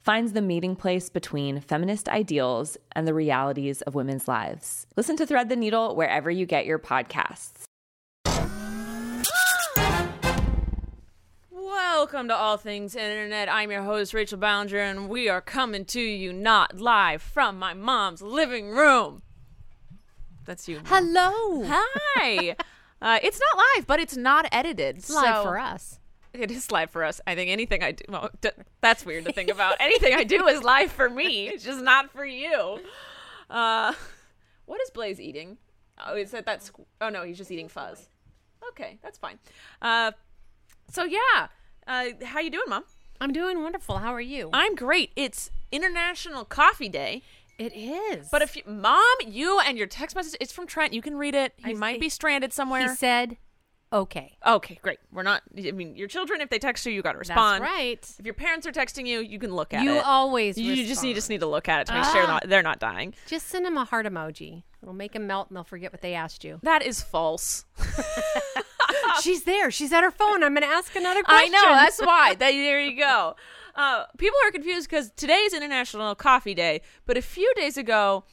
finds the meeting place between feminist ideals and the realities of women's lives. Listen to Thread the Needle wherever you get your podcasts. Welcome to All Things Internet. I'm your host, Rachel Ballinger, and we are coming to you not live from my mom's living room. That's you. Mom. Hello. Hi. uh, it's not live, but it's not edited. It's live for us. It is live for us. I think anything I do, well, d- that's weird to think about. anything I do is live for me. It's just not for you. Uh, what is Blaze eating? Oh, is that that's? Oh no, he's just eating fuzz. Okay, that's fine. Uh, so yeah, uh, how you doing, mom? I'm doing wonderful. How are you? I'm great. It's International Coffee Day. it is. But if you, mom, you and your text message, it's from Trent. You can read it. He I might be stranded somewhere. he said, "Okay, okay, great. We're not. I mean, your children, if they text you, you got to respond. that's right." If your parents are texting you, you can look at You it. You always You just need just need to look at it to make sure Ah. not, they're not dying. Just send them a heart emoji. It'll make them melt, and they'll forget what they asked you. That is false. She's there. She's at her phone. I'm going to ask another question. I know. That's why. That, there you go. Uh, people are confused because today is International Coffee Day, but a few days ago,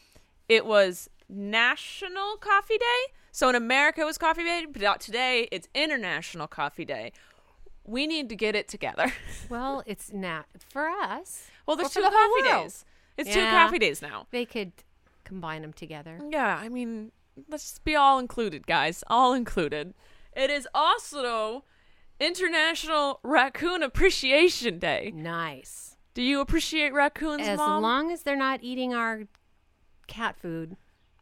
it was National Coffee Day. So in America, it was Coffee Day, but today, it's International Coffee Day. We need to get it together. well, it's not for us. well, there's two the coffee days. It's two coffee days now. They could combine them together. Yeah, I mean, let's just be all included, guys. All included. It is also International Raccoon Appreciation Day. Nice. Do you appreciate raccoons, As Mom? long as they're not eating our cat food,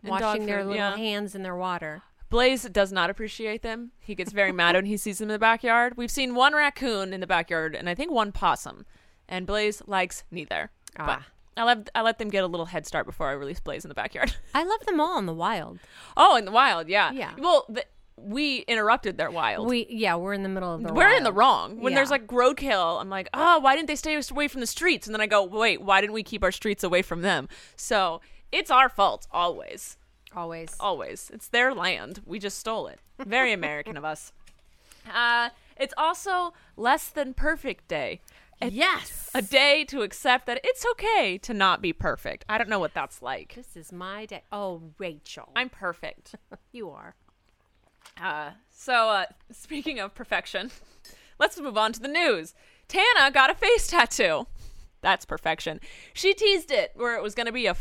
And washing their food, little yeah. hands in their water. Blaze does not appreciate them. He gets very mad when he sees them in the backyard. We've seen one raccoon in the backyard and I think one possum, and Blaze likes neither. But Ah. I let I let them get a little head start before I release Blaze in the backyard. I love them all in the wild. oh, in the wild, yeah. Yeah. Well, the, we interrupted their wild. We yeah, we're in the middle of the. We're in the wrong. When there's Yeah. like roadkill, I'm like, oh, why didn't they stay away from the streets? And then I go, wait, why didn't we keep our streets away from them? So it's our fault, always. always. Always. It's their land. We just stole it. Very American of us. Uh, it's also less than perfect day. It's yes. A day to accept that it's okay to not be perfect. I don't know what that's like. This is my day. Oh, Rachel, I'm perfect. you are. Uh, so, uh, speaking of perfection, let's move on to the news. Tana got a face tattoo. That's perfection. She teased it where it was going to be a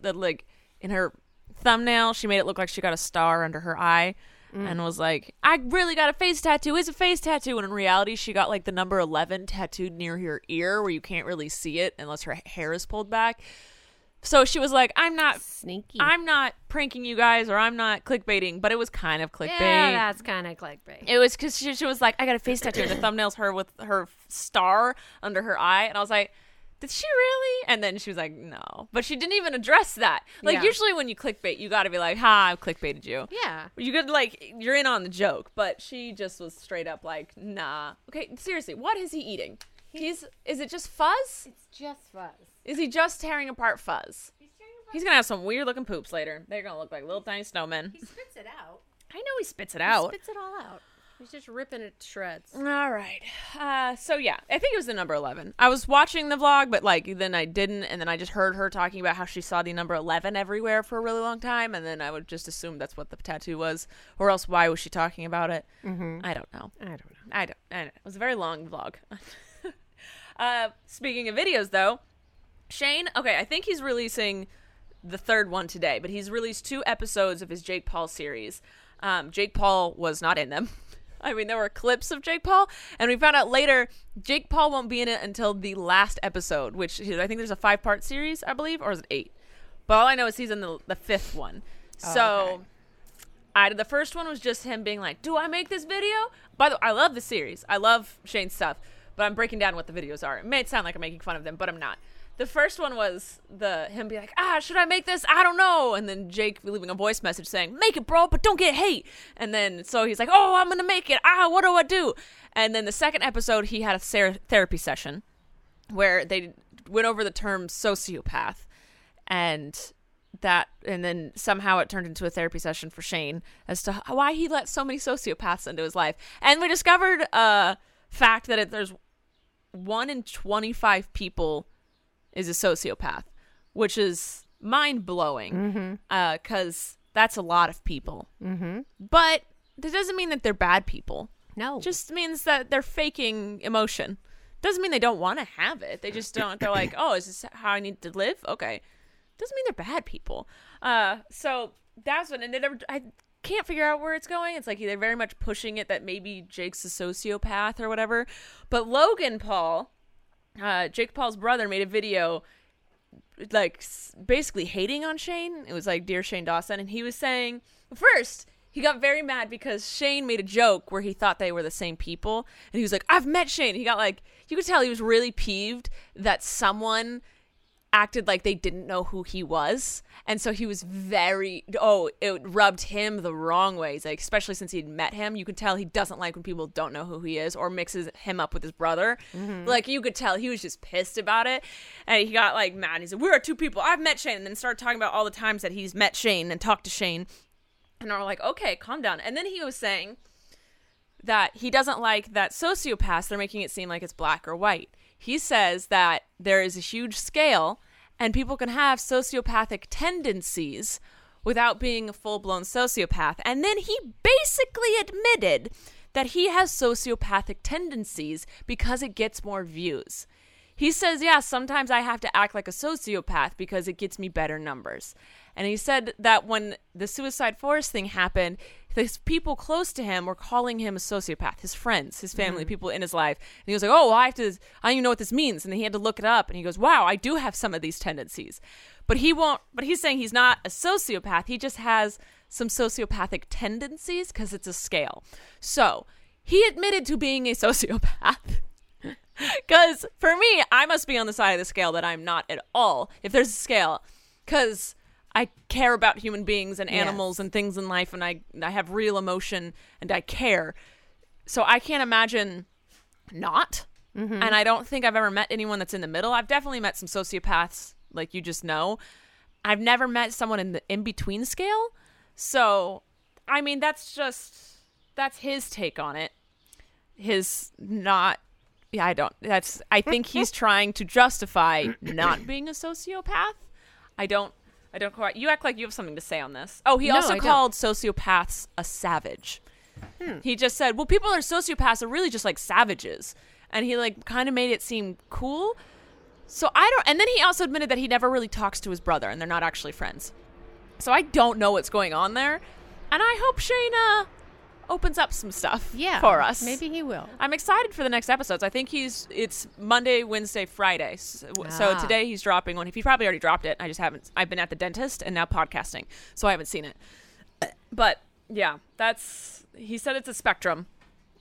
the, like in her thumbnail. She made it look like she got a star under her eye, mm. and was like, "I really got a face tattoo. It's a face tattoo." And in reality, she got like the number eleven tattooed near her ear, where you can't really see it unless her hair is pulled back. So she was like, "I'm not Sneaky. I'm not pranking you guys or I'm not clickbaiting, but it was kind of clickbait. yeah, that's kind of clickbait. it was because she, she was like, I got a face tattoo, the thumbnail's her with her star under her eye, and I was like, did she really? And then she was like, no. But she didn't even address that. Like, Yeah. usually when you clickbait, you got to be like, ha, I've clickbaited you. Yeah. You could, like, you're in on the joke. But she just was straight up like, nah. Okay, seriously, what is he eating? He's, is it just fuzz? It's just fuzz. Is he just tearing apart fuzz? He's gonna have some weird looking poops later. They're gonna look like little tiny snowmen. He spits it out. I know he spits it He out. spits it all out. He's just ripping it to shreds. All right. Uh, so yeah, I think it was the number eleven. I was watching the vlog, but like then I didn't, and then I just heard her talking about how she saw the number eleven everywhere for a really long time, and then I would just assume that's what the tattoo was, or else why was she talking about it? Mm-hmm. I don't know. I don't know. I don't. I don't. It was a very long vlog. uh, speaking of videos, though, Shane. Okay, I think he's releasing the third one today, but he's released two episodes of his Jake Paul series. Um, Jake Paul was not in them. I mean, there were clips of Jake Paul, and we found out later Jake Paul won't be in it until the last episode, which I think there's a five part series, I believe, or is it eight? But all I know is he's in the the fifth one. Oh, so. okay. I the first one was just him being like, "Do I make this video?" By the way, I love the series. I love Shane's stuff, but I'm breaking down what the videos are. It may sound like I'm making fun of them, but I'm not. The first one was the him be like, "Ah, should I make this? I don't know." And then Jake leaving a voice message saying, "Make it, bro, but don't get hate." And then so he's like, "Oh, I'm gonna make it. Ah, what do I do?" And then the second episode, he had a ther- therapy session where they went over the term sociopath and that and then somehow it turned into a therapy session for Shane as to why he let so many sociopaths into his life. And we discovered a fact that it, there's one in 25 people is a sociopath, which is mind blowing because that's a lot of people. Mm-hmm. But that doesn't mean that they're bad people No. just means that they're faking emotion. Doesn't mean they don't want to have it. They just don't. They're like, oh, is this how I need to live? Okay. Doesn't mean they're bad people. Uh, so that's what, and they never. I can't figure out where it's going. It's like they're very much pushing it that maybe Jake's a sociopath or whatever. But Logan Paul, uh, Jake Paul's brother, made a video like basically hating on Shane. It was like dear Shane Dawson, and he was saying first he got very mad because Shane made a joke where he thought they were the same people, and he was like, "I've met Shane." He got like you could tell he was really peeved that someone acted like they didn't know who he was. And so he was very oh it rubbed him the wrong ways. Like especially since he'd met him you could tell he doesn't like when people don't know who he is or mixes him up with his brother. Mm-hmm. Like you could tell he was just pissed about it. And he got like mad. He said we are two people. I've met shane. And then started talking about all the times that he's met shane and talked to shane. And we're like okay calm down. And then he was saying that he doesn't like that sociopaths they're making it seem like it's black or white he says that there is a huge scale and people can have sociopathic tendencies without being a full-blown sociopath and then he basically admitted that he has sociopathic tendencies because it gets more views he says, Yeah, sometimes I have to act like a sociopath because it gets me better numbers. And he said that when the Suicide Forest thing happened, his people close to him were calling him a sociopath, his friends, his family, mm-hmm. people in his life. And he was like, Oh, well, I have to, I don't even know what this means. And then he had to look it up and he goes, Wow, I do have some of these tendencies. But he won't, but he's saying he's not a sociopath. He just has some sociopathic tendencies because it's a scale. So he admitted to being a sociopath. Because for me, I must be on the side of the scale that I'm not at all. If there's a scale, because I care about human beings and animals Yes. and things in life, and I I have real emotion and I care. So I can't imagine not. Mm-hmm. And I don't think I've ever met anyone that's in the middle. I've definitely met some sociopaths, like you just know. I've never met someone in the in between scale. So, I mean, that's just that's his take on it. His not yeah, I don't. That's I think he's trying to justify not being a sociopath. I don't I don't quite You act like you have something to say on this. Oh, he No, also I don't. called sociopaths a savage. He just said, "Well, people are sociopaths are really just like savages." And he like kind of made it seem cool. So I don't and then he also admitted that he never really talks to his brother and they're not actually friends. So I don't know what's going on there. And I hope uh opens up some stuff yeah. for us. Maybe he will. I'm excited for the next episodes. I think he's it's Monday, Wednesday, Friday. So, so Ah. today he's dropping one. If he probably already dropped it, I just haven't. I've been at the dentist and now podcasting, so I haven't seen it. But yeah, that's he said it's a spectrum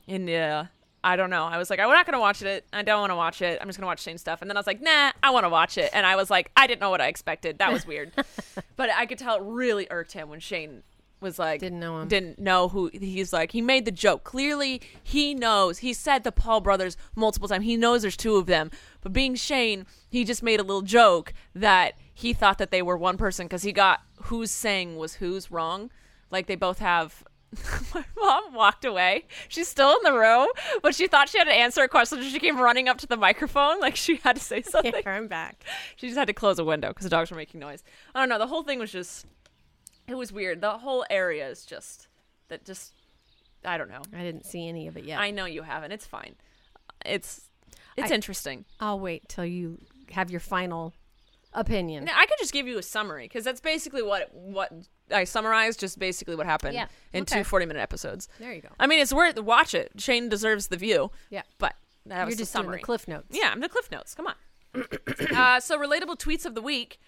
in the I don't know. I was like, I'm not gonna watch it. I don't want to watch it. I'm just gonna watch Shane stuff. And then I was like, Nah, I want to watch it. And I was like, I didn't know what I expected. That was weird. but I could tell it really irked him when Shane was like, Didn't know him. Didn't know who he's like. He made the joke. Clearly, he knows. He said the Paul brothers multiple times. He knows there's two of them. But being Shane, he just made a little joke that he thought that they were one person because he got who's saying was who's wrong. Like they both have my mom walked away. She's still in the room, but she thought she had to answer a question. So she came running up to the microphone, like she had to say something. Here, I'm back. She just had to close a window because the dogs were making noise. I don't know. The whole thing was just, it was weird. The whole area is just, that just, I don't know. I didn't see any of it yet. I know you haven't. It's fine. It's, it's I- interesting. I'll wait till you have your final opinion. Now, I could just give you a summary because that's basically what what I summarized. Just basically what happened Yeah, in okay. two 40 minute episodes. There you go. I mean, it's worth watch it. Shane deserves the view. Yeah. but that was You're the just doing summary. the cliff notes. Yeah, I'm the cliff notes. Come on. uh, so relatable tweets of the week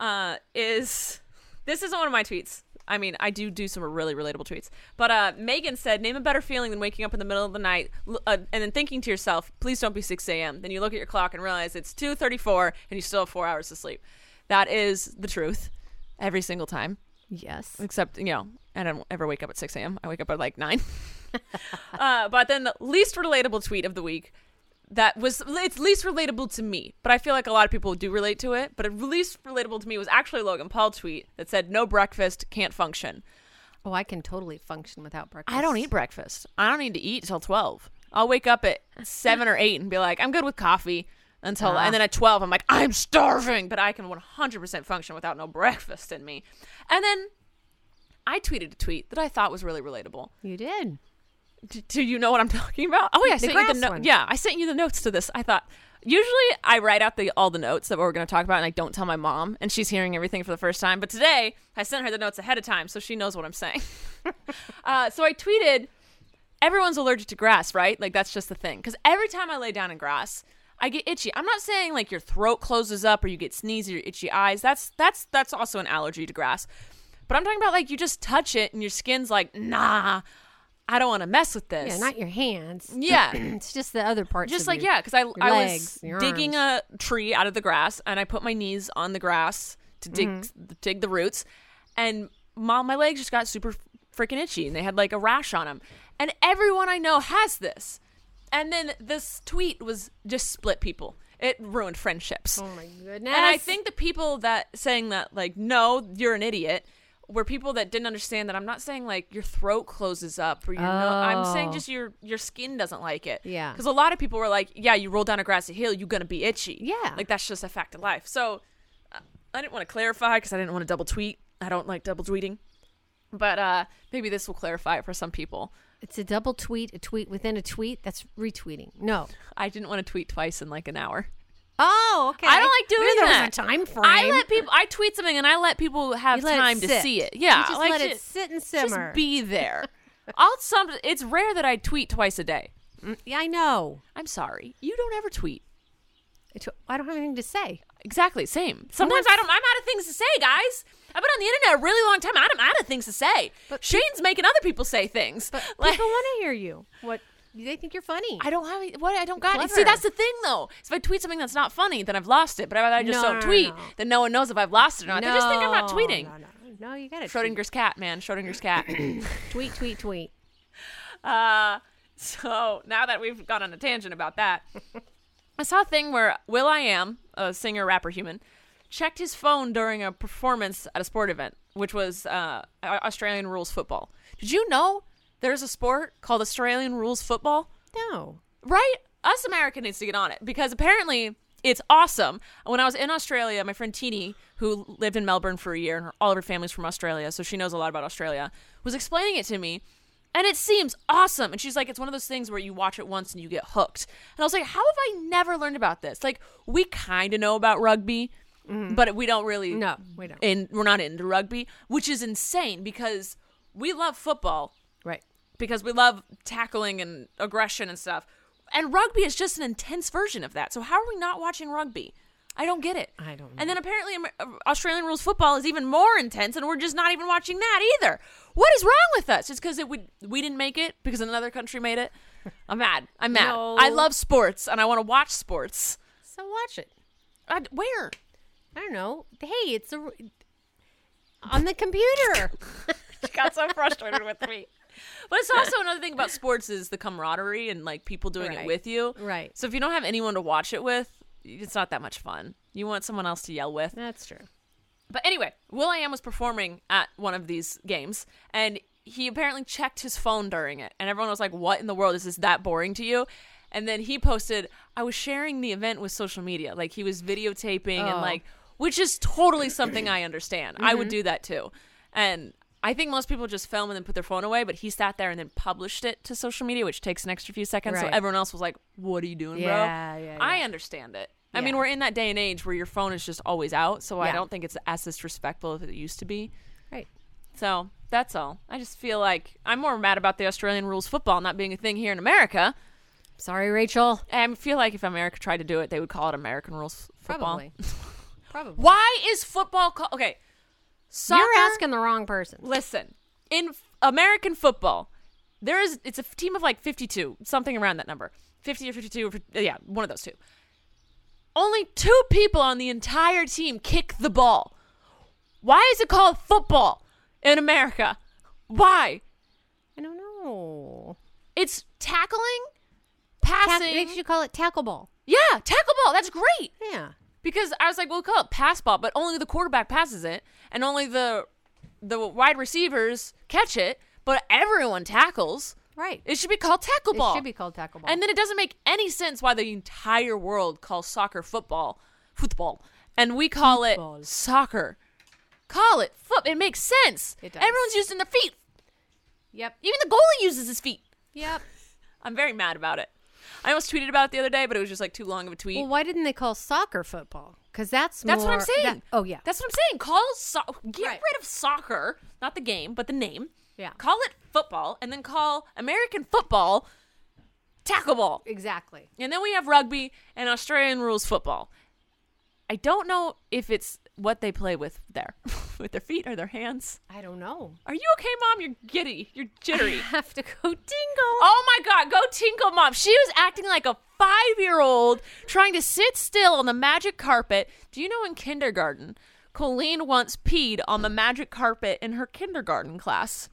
uh, is this isn't one of my tweets. I mean, I do do some really relatable tweets. But uh, Megan said, "Name a better feeling than waking up in the middle of the night uh, and then thinking to yourself, please don't be 6 a.m. Then you look at your clock and realize it's 2:34 and you still have four hours to sleep. That is the truth, every single time. Yes. Except you know, I don't ever wake up at 6 a.m. I wake up at like nine. uh, but then the least relatable tweet of the week that was it's least relatable to me, but I feel like a lot of people do relate to it. But it least relatable to me was actually a Logan Paul tweet that said, "No breakfast, can't function." Oh, I can totally function without breakfast. I don't eat breakfast. I don't need to eat until 12. I'll wake up at seven or eight and be like, I'm good with coffee until, Ah. and then at 12, I'm like, I'm starving, but I can 100% function without no breakfast in me. And then I tweeted a tweet that I thought was really relatable. You did. D- do you know what I'm talking about? Oh yeah, I The sent you the grass no- yeah, I sent you the notes to this. I thought usually I write out the all the notes that we're going to talk about and I don't tell my mom and she's hearing everything for the first time. But today I sent her the notes ahead of time so she knows what I'm saying. uh, so I tweeted, everyone's allergic to grass, right? Like that's just the thing. Because every time I lay down in grass, I get itchy. I'm not saying like your throat closes up or you get sneezy or itchy eyes. That's that's that's also an allergy to grass. But I'm talking about like you just touch it and your skin's like, nah, I don't want to mess with this. Yeah, not your hands. Yeah. It's just the other parts. Just like your- yeah, because I I legs, was digging arms. a tree out of the grass, and I put my knees on the grass to dig Mm-hmm. dig the roots, and my my legs just got super freaking itchy, and they had like a rash on them, and everyone I know has this, and then this tweet was just split people. It ruined friendships. Oh my goodness. And I think the people that saying that like no, you're an idiot were people that didn't understand that I'm not saying like your throat closes up or your no, I'm saying Oh. just your your skin doesn't like it. Yeah. Because a lot of people were like, yeah, you roll down a grassy hill, you're gonna be itchy. Yeah. Like that's just a fact of life. So uh, I didn't want to clarify because I didn't want to double tweet. I don't like double tweeting. But uh maybe this will clarify it for some people. it's a double tweet, a tweet within a tweet. That's retweeting. No. I didn't want to tweet twice in like an hour. Oh, okay. I don't like doing Maybe there that. was a time frame. I let people. I tweet something and I let people have You let it time to sit. see it. Yeah, You just like let it sit and just simmer. be there. I'll some. It's rare that I tweet twice a day. Mm, yeah, I know. I'm sorry. You don't ever tweet. I don't have anything to say. Exactly. Same. Sometimes I don't. I'm out of things to say, guys. I've been on the internet a really long time. I'm out of things to say. But Shane's making other people say things. But Like- people want to hear you. What they think you're funny. I don't have any- what I don't got. Clever. See, that's the thing though. If I tweet something that's not funny, then I've lost it. But if I just No, don't no, no, tweet, no. then no one knows if I've lost it or not. They just think I'm not tweeting. No, no, no. You got it. Schrodinger's cat, man. Schrodinger's cat. tweet, tweet, tweet. Uh, so now that we've gone on a tangent about that, I saw a thing where Will I Am, a singer, rapper, human, checked his phone during a performance at a sport event, which was uh, Australian rules football. Did you know there's a sport called Australian rules football? No. Right? Us American needs to get on it because apparently it's awesome. When I was in Australia, my friend Teeny, who lived in Melbourne for a year, and her, all of her family's from Australia, so she knows a lot about Australia, was explaining it to me. And it seems awesome. And she's like, it's one of those things where you watch it once and you get hooked. And I was like, how have I never learned about this? Like, we kind of know about rugby, mm-hmm. but we don't really. No, we don't. In, we're not into rugby, which is insane because we love football Right. Because we love tackling and aggression and stuff. And rugby is just an intense version of that. So how are we not watching rugby? I don't get it. I don't And then apparently uh, Australian rules football is even more intense, and we're just not even watching that either. What is wrong with us? It's because it we we didn't make it because another country made it. I'm mad. I'm mad. No. I love sports and I want to watch sports. So watch it. I, where? I don't know. Hey, it's a on the computer. She got so frustrated with me. But it's also another thing about sports is the camaraderie and like people doing it with you. Right. So if you don't have anyone to watch it with, it's not that much fun. You want someone else to yell with. That's true. But anyway, Will I Am was performing at one of these games, and he apparently checked his phone during it, and everyone was like, "What in the world is this that boring to you?" And then he posted, "I was sharing the event with social media, like he was videotaping and Oh. like, which is totally something I understand. I would mm-hmm. do that too, and." I think most people just film and then put their phone away, but he sat there and then published it to social media, which takes an extra few seconds. So everyone else was like, "What are you doing, bro?" Yeah, yeah, I understand it. I mean, we're in that day and age where your phone is just always out, so I don't think it's as disrespectful as it used to be. Right. So that's all. I just feel like I'm more mad about the Australian rules football not being a thing here in America. Sorry, Rachel. I feel like if America tried to do it, they would call it American rules football. Probably. Probably. Why is football called? Okay, soccer. You're asking the wrong person. Listen, in f- American football, there is it's a f- team of like 52, something around that number, 50 or 52, or, yeah, one of those two. Only two people on the entire team kick the ball. Why is it called football in America? Why? I don't know. It's tackling, Tack- passing. they should call it tackle ball. yeah, tackle ball. That's great. Yeah. Because I was like, we'll call it pass ball, but only the quarterback passes it, and only the the wide receivers catch it, but everyone tackles. Right. It should be called tackle ball. It should be called tackle ball. And then it doesn't make any sense why the entire world calls soccer football, football, and we call Football. it soccer. Call it foot. It makes sense. It does. Everyone's using their feet. yep. Even the goalie uses his feet. Yep. I'm very mad about it. I almost tweeted about it the other day, but it was just like too long of a tweet. Well, why didn't they call soccer football? Because that's That's what I'm saying. that- oh yeah. That's what I'm saying. Call so- get Right. rid of soccer, not the game, but the name. Yeah. Call it football, and then call American football tackle ball. exactly. And then we have rugby and Australian rules football. I don't know if it's what they play with there, with their feet or their hands. I don't know. Are you okay, mom? You're giddy. You're jittery. I Have to go tingle. Oh my god, go tinkle mom. She was acting like a five year old trying to sit still on the magic carpet. Do you know in kindergarten, Colleen once peed on the magic carpet in her kindergarten class?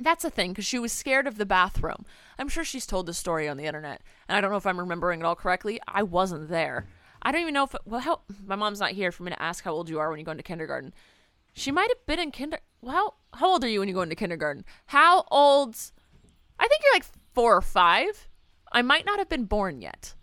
That's a thing because she was scared of the bathroom. I'm sure she's told this story on the internet, and I don't know if I'm remembering it all correctly. I wasn't there. I don't even know if well, how my mom's not here for me to ask how old you are when you go into kindergarten. She might have been in kinder. Well, how, how old are you when you go into kindergarten? How old? I think you're like four or five. I might not have been born yet.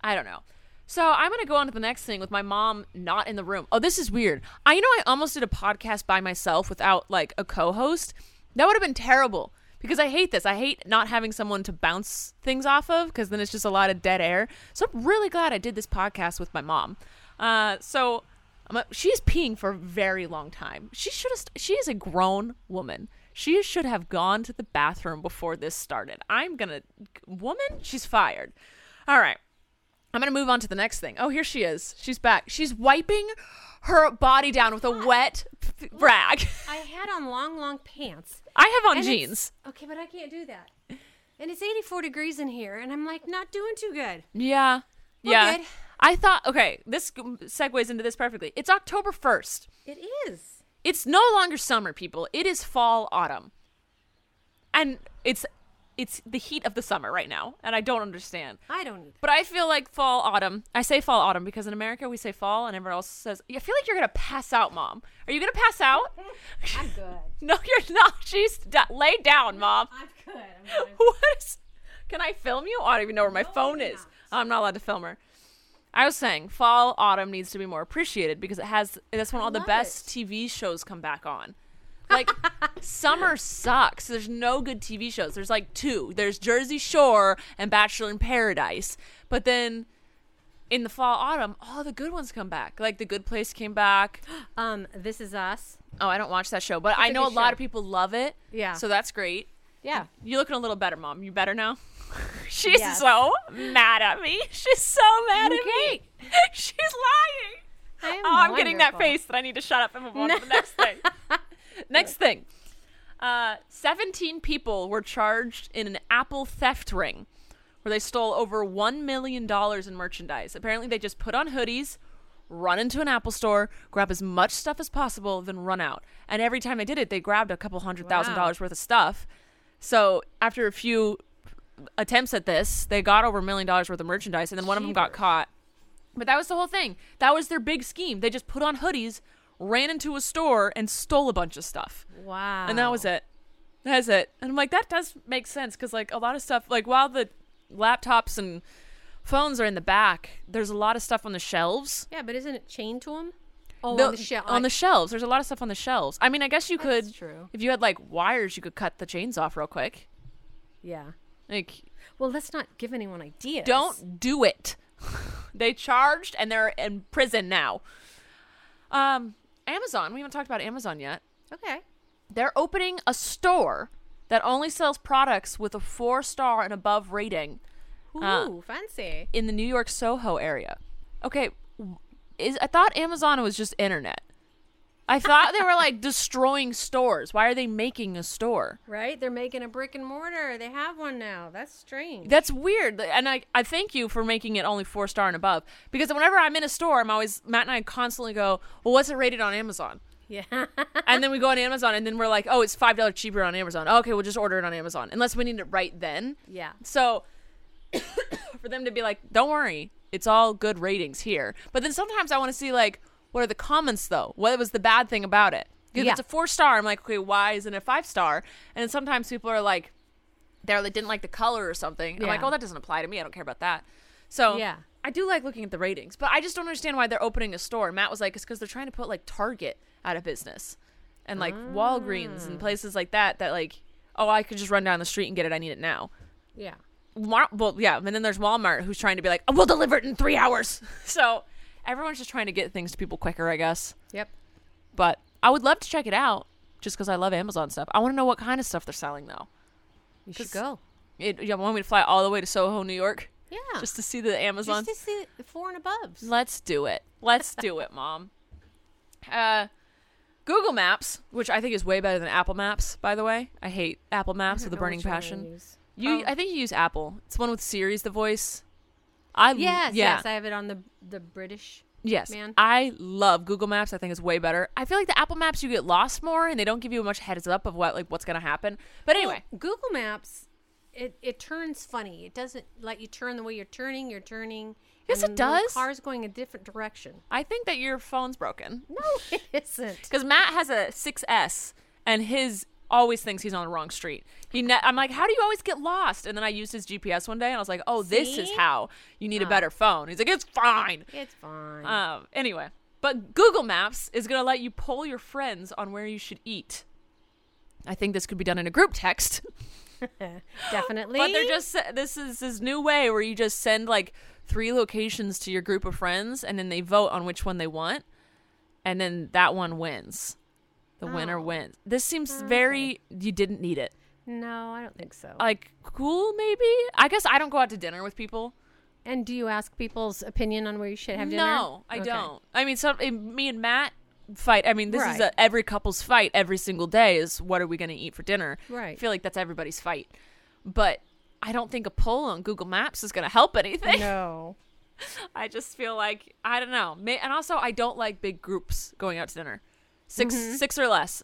I don't know. So I'm gonna go on to the next thing with my mom not in the room. Oh, this is weird. I you know I almost did a podcast by myself without like a co-host. That would have been terrible because I hate this. I hate not having someone to bounce things off of because then it's just a lot of dead air. So I'm really glad I did this podcast with my mom. Uh, so I'm a- she's peeing for a very long time. She should have. She is a grown woman. She should have gone to the bathroom before this started. I'm gonna. Woman, she's fired. All right. I'm gonna move on to the next thing. Oh, here she is. She's back. She's wiping her body down with a wet p- rag. I had on long, long pants. I have on And jeans. Okay, but I can't do that. And it's 84 degrees in here, and I'm like not doing too good. Yeah. We're yeah. good. I thought. Okay, this segues into this perfectly. It's October first. It is. It's no longer summer, people. It is fall, autumn. And it's it's the heat of the summer right now, and I don't understand. I don't either. But I feel like fall, autumn. I say fall, autumn because in America we say fall, and everyone else says. I feel like you're gonna pass out, mom. Are you gonna pass out? I'm good. no, you're not. She's da- lay down, mom. I'm good. I'm good. what is? Can I film you? I don't even know where my phone is. I'm not allowed to film her. I was saying fall, autumn needs to be more appreciated because it has. That's when all the best TV shows come back on. Like summer sucks. There's no good TV shows. There's like two. There's Jersey Shore and Bachelor in Paradise. But then in the fall, autumn, all the good ones come back. Like The Good Place came back. Um, this is us. Oh, I don't watch that show, but I a know a good lot show. of people love it. Yeah. So that's great. Yeah. You're looking a little better, Mom. You better now? She's Yes. so mad at me. She's so mad at me. Okay. She's lying. am Oh, I'm getting that wonderful. face that I need to shut up and move on to the next thing. Next thing. Uh, 17 people were charged in an Apple theft ring where they stole over $1 million in merchandise. Apparently, they just put on hoodies, run into an Apple store, grab as much stuff as possible, then run out. And every time they did it, they grabbed a couple hundred thousand Wow. dollars worth of stuff. So after a few attempts at this, they got over a million dollars worth of merchandise, and then one of them got caught. But that was the whole thing. That was their big scheme. They just put on hoodies, ran into a store, and stole a bunch of stuff. Wow. And that was it. That's it. And I'm like, that does make sense because, like, a lot of stuff, like, while the laptops and phones are in the back, there's a lot of stuff on the shelves. Yeah, but isn't it chained to them? Oh, No, on the shelf. On the shelves. There's a lot of stuff on the shelves. I mean, I guess you could, That's true. if you had, like, wires, you could cut the chains off real quick. Yeah. Like, Well, let's not give anyone ideas. Don't do it. they charged and they're in prison now. Um, Amazon. We haven't talked about Amazon yet. Okay. They're opening a store that only sells products with a four star and above rating Ooh, Uh, fancy. in the New York Soho area. Okay, is I thought Amazon was just internet. I thought they were like destroying stores. Why are they making a store? Right? They're making a brick and mortar. They have one now. That's strange. That's weird. And I, I thank you for making it only four star and above. Because whenever I'm in a store, I'm always, Matt and I constantly go, well, what's it rated on Amazon? yeah. And then we go on Amazon and then we're like, oh, it's $5 cheaper on Amazon. Okay, we'll just order it on Amazon. Unless we need it right then. yeah. So for them to be like, don't worry, it's all good ratings here. But then sometimes I want to see, like, what are the comments though? What was the bad thing about it? If Yeah. it's a four star, I'm like, okay, why isn't it a five star? And sometimes people are like, they're like didn't like the color or something. I'm like, oh, that doesn't apply to me. I don't care about that. So Yeah. I do like looking at the ratings, but I just don't understand why they're opening a store. Matt was like, it's because they're trying to put like Target out of business and like Walgreens Ah. and places like that. That like, oh, I could just run down the street and get it. I need it now. Yeah. Mar- well, yeah, and then there's Walmart who's trying to be like, oh, we'll deliver it in three hours. So everyone's just trying to get things to people quicker, I guess. Yep. But I would love to check it out just because I love Amazon stuff. I want to know what kind of stuff they're selling though. You should go. It, you want me to fly all the way to Soho, New York, Yeah. just to see the Amazon? Just to see the four and aboves. Let's do it. Let's do it, Mom. Uh, Google Maps, which I think is way better than Apple Maps, by the way. I hate Apple Maps with a burning which one I passion. You, Oh. I think you use Apple. It's the one with Siri's the voice. I Yes, yeah. yes, I have it on the the British. Yes. man. I love Google Maps. I think it's way better. I feel like the Apple Maps you get lost more and they don't give you much heads up of what like what's going to happen. But anyway, Well, Google Maps, it it turns funny. It doesn't let you turn the way you're turning. You're turning. Yes, it the does. Car's going a different direction. I think that your phone's broken. No, it isn't. Cuz Matt has a 6S and his always thinks he's on the wrong street. He ne- I'm like, "How do you always get lost?" And then I used his GPS one day and I was like, "Oh, this is how you need a Oh. better phone." He's like, "It's fine." It's fine. Um, anyway, but Google Maps is going to let you poll your friends on where you should eat. I think this could be done in a group text. Definitely. But they're just this is this new way where you just send like three locations to your group of friends and then they vote on which one they want and then that one wins. The winner Oh. wins. This seems very you didn't need it. No, I don't think so. Like cool maybe? I guess I don't go out to dinner with people. and do you ask people's opinion on where you should have dinner? No, I Okay. don't. I mean some eh, me and Matt fight. I mean this is a, every couple's fight every single day is what are we going to eat for dinner? I Right. feel like that's everybody's fight. But I don't think a poll on Google Maps is going to help anything. No. I just feel like I don't know. And also, I don't like big groups going out to dinner. 6 Mm-hmm. six or less.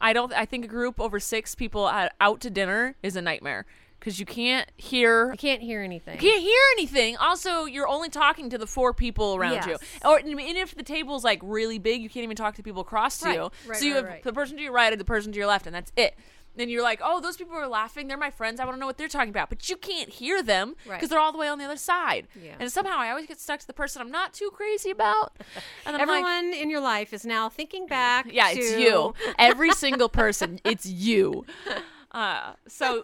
I don't. I think a group over six people out to dinner is a nightmare because you can't hear. I can't hear anything. You can't hear anything. Also, you're only talking to the four people around you. Yes. Or and if the table's like really big, you can't even talk to people across to Right, you. right, so you right, have the person to your right and the person to your left, and that's it. Then you're like, oh, those people are laughing. They're my friends. I want to know what they're talking about. But you can't hear them because Right. they're all the way on the other side. Yeah. And somehow I always get stuck to the person I'm not too crazy about. And I'm like, Everyone in your life is now thinking back. yeah, it's you. Every single person, it's you. Uh, so,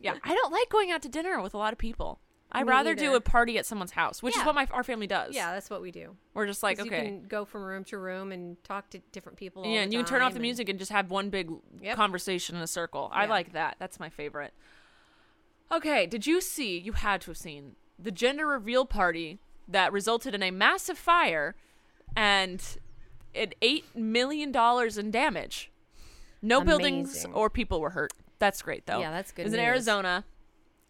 yeah, I don't like going out to dinner with a lot of people. I'd Me rather do a party at someone's house, which is Yeah. what my our family does. Yeah, that's what we do. we're just like 'Cause okay, You can go from room to room and talk to different people. all yeah, and you can turn off time the and- music and just have one big Yep. conversation in a circle. I Yeah. like that. That's my favorite. Okay, did you see? You had to have seen the gender reveal party that resulted in a massive fire and it eight million dollars in damage. No buildings Amazing. or people were hurt. That's great though. Yeah, that's good It was in news. Arizona,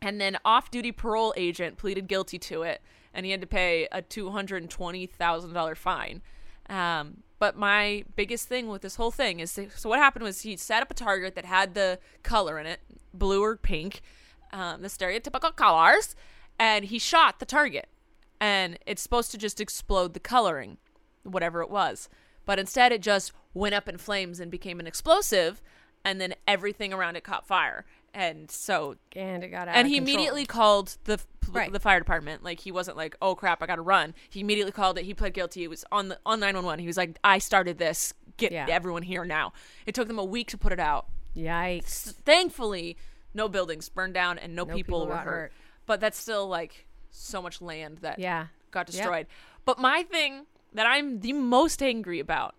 and then off-duty parole agent pleaded guilty to it, and he had to pay a two hundred and twenty thousand dollar fine. Um, but my biggest thing with this whole thing is so what happened was he set up a target that had the color in it, blue or pink, um, the stereotypical colors, and he shot the target, and it's supposed to just explode the coloring, whatever it was, but instead it just went up in flames and became an explosive, and then everything around it caught fire, and so and it got out. and he control. immediately called the Right. the fire department. Like he wasn't like, "Oh crap, I got to run." He immediately called it. He pled guilty. It was on the on 911. He was like, "I started this. Get Yeah. everyone here now." It took them a week to put it out. Yikes! Thankfully, no buildings burned down and no, No people, people were hurt. hurt. But that's still like so much land that Yeah. got destroyed. But my thing that I'm the most angry about,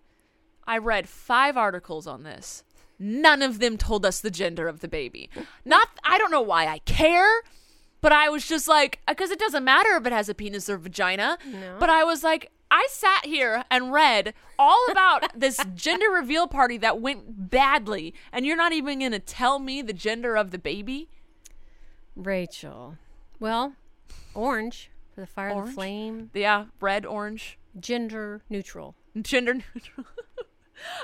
I read five articles on this. None of them told us the gender of the baby. Not, I don't know why I care, but I was just like, uh, because it doesn't matter if it has a penis or vagina. But I was like, I sat here and read all about this gender reveal party that went badly, and you're not even going to tell me the gender of the baby? Rachel. Well, orange for the fire Orange? the flame. Yeah, red, orange. Gender neutral. gender neutral.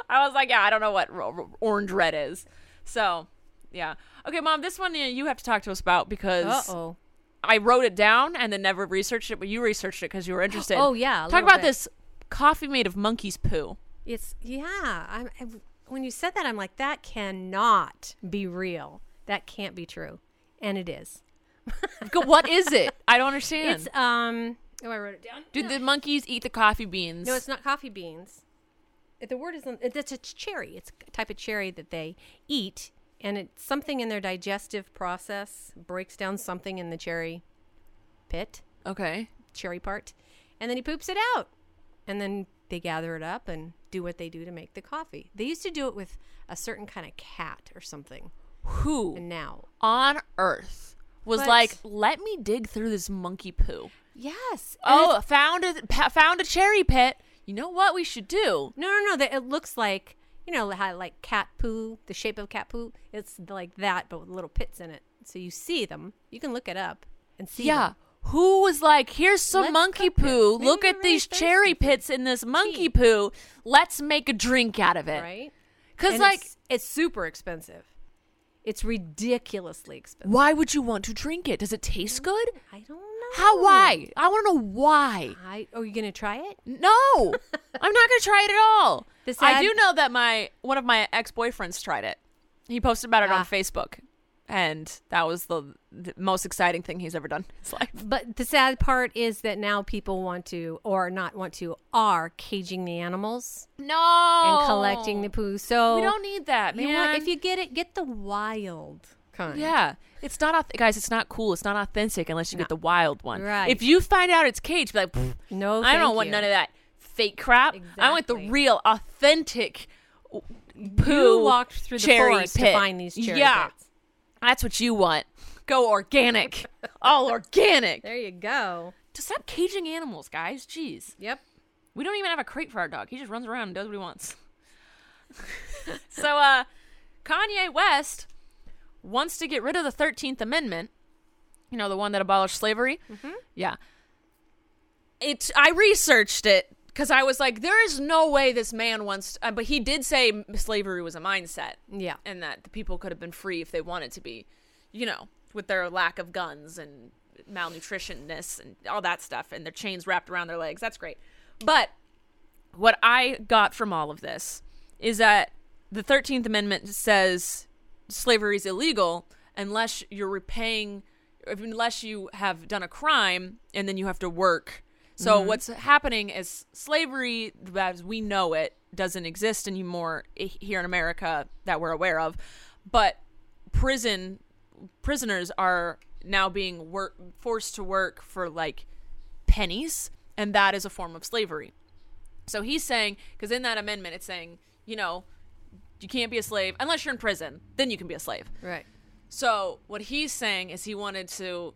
I was like, yeah, I don't know what orange red is. So, yeah. Okay, mom, this one you have to talk to us about because Uh oh. I wrote it down and then never researched it, but you researched it because you were interested. Oh, yeah, Talk about bit. this coffee made of monkey's poo. It's yeah. I'm, I, when you said that, I'm like, that cannot be real. That can't be true, and it is. what is it? I don't understand. It's um. Oh, I wrote it down. Do the monkeys eat the coffee beans? No, it's not coffee beans. The word isn't. It's a cherry. It's a type of cherry that they eat, and it's something in their digestive process breaks down something in the cherry pit, okay. cherry part, and then he poops it out, and then they gather it up and do what they do to make the coffee. They used to do it with a certain kind of cat or something, Who and now on earth was But- like, let me dig through this monkey poo? yes. Oh, found a found a cherry pit. You know what we should do? No, no, no. That it looks like you know how like cat poo, the shape of cat poo. It's like that, but with little pits in it. So you see them. You can look it up and see. Yeah. them. Who was like, here's some Let's monkey poo. Look at really these cherry pits in this monkey Cheap. poo. Let's make a drink out of it. right. Because, like, it's, it's super expensive. It's ridiculously expensive. why would you want to drink it? Does it taste good? I don't know How? Why? I want to know why. I are you gonna try it? No, I'm not going to try it at all. This I ad- do know that my one of my ex boyfriends tried it. He posted about it on Ah. Facebook, and that was the, the most exciting thing he's ever done in his life. But the sad part is that now people want to, or not want to, are caging the animals No, and collecting the poo. So We don't need that, man. you want, if you get it, get the wild kind. Yeah, it's not guys. It's not cool. It's not authentic unless you No. get the wild one. Right. If you find out it's caged, be like, No, I don't thank want you. none of that fake crap. I want the real, authentic poo. You walked through the cherry forest pit. to find these cherry Yeah, pits. That's what you want. Go organic, all organic. There you go. To stop caging animals, guys. Jeez, Yep. we don't even have a crate for our dog. He just runs around and does what he wants. so, uh, Kanye West wants to get rid of the 13th Amendment. You know, the one that abolished slavery? Yeah. It I researched it cuz I was like there is no way this man wants uh, but he did say slavery was a mindset Yeah. and that the people could have been free if they wanted to be, you know, with their lack of guns and malnutritionness and all that stuff and their chains wrapped around their legs. That's great. But what I got from all of this is that the 13th Amendment says slavery is illegal unless you're repaying, unless you have done a crime and then you have to work. So mm-hmm. what's happening is slavery, as we know it, doesn't exist anymore here in America that we're aware of. But prison prisoners are now being work forced to work for like pennies, and that is a form of slavery. So he's saying, because in that amendment, it's saying, you know, you can't be a slave unless you're in prison. Then you can be a slave. Right. So what he's saying is he wanted to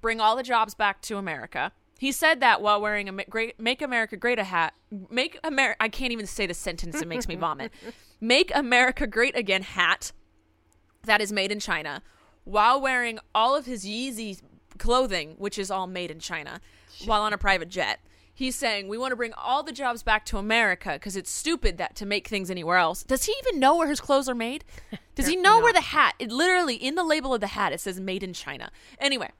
bring all the jobs back to America. He said that while wearing a great "Make America Great" a hat. Make America. I can't even say the sentence. It makes me vomit. Make America Great Again hat that is made in China, while wearing all of his Yeezy clothing, which is all made in China, while on a private jet. He's saying we want to bring all the jobs back to America because it's stupid that to make things anywhere else. Does he even know where his clothes are made? Does he know where the hat? It literally in the label of the hat it says "Made in China." Anyway,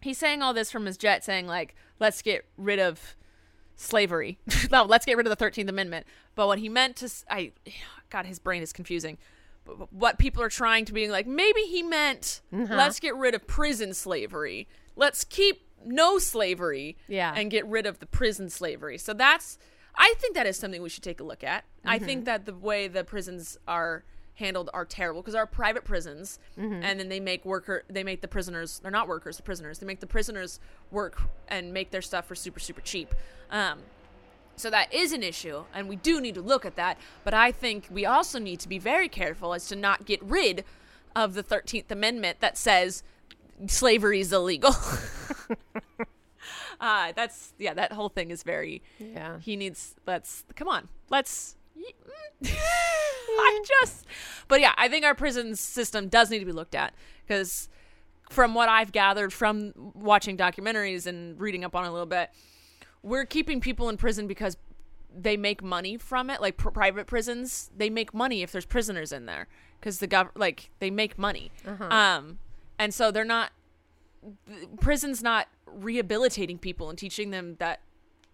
he's saying all this from his jet, saying like, "Let's get rid of slavery." no, let's get rid of the Thirteenth Amendment. But what he meant to, I, God, his brain is confusing. But what people are trying to be like, maybe he meant, mm-hmm. let's get rid of prison slavery. Let's keep no slavery, Yeah. and get rid of the prison slavery. So that's, I think that is something we should take a look at. I mm-hmm. think that the way the prisons are handled are terrible because our private prisons and then they make worker they make the prisoners they're not workers the prisoners they make the prisoners work and make their stuff for super super cheap. Um, so that is an issue and we do need to look at that but i think we also need to be very careful as to not get rid of the 13th amendment that says slavery is illegal. Uh, that's yeah that whole thing is very Yeah. he needs let's come on let's i just but yeah i think our prison system does need to be looked at because from what i've gathered from watching documentaries and reading up on it a little bit we're keeping people in prison because they make money from it. Like pr- private prisons they make money if there's prisoners in there because the gov like they make money. Um and so they're not prison's not rehabilitating people and teaching them that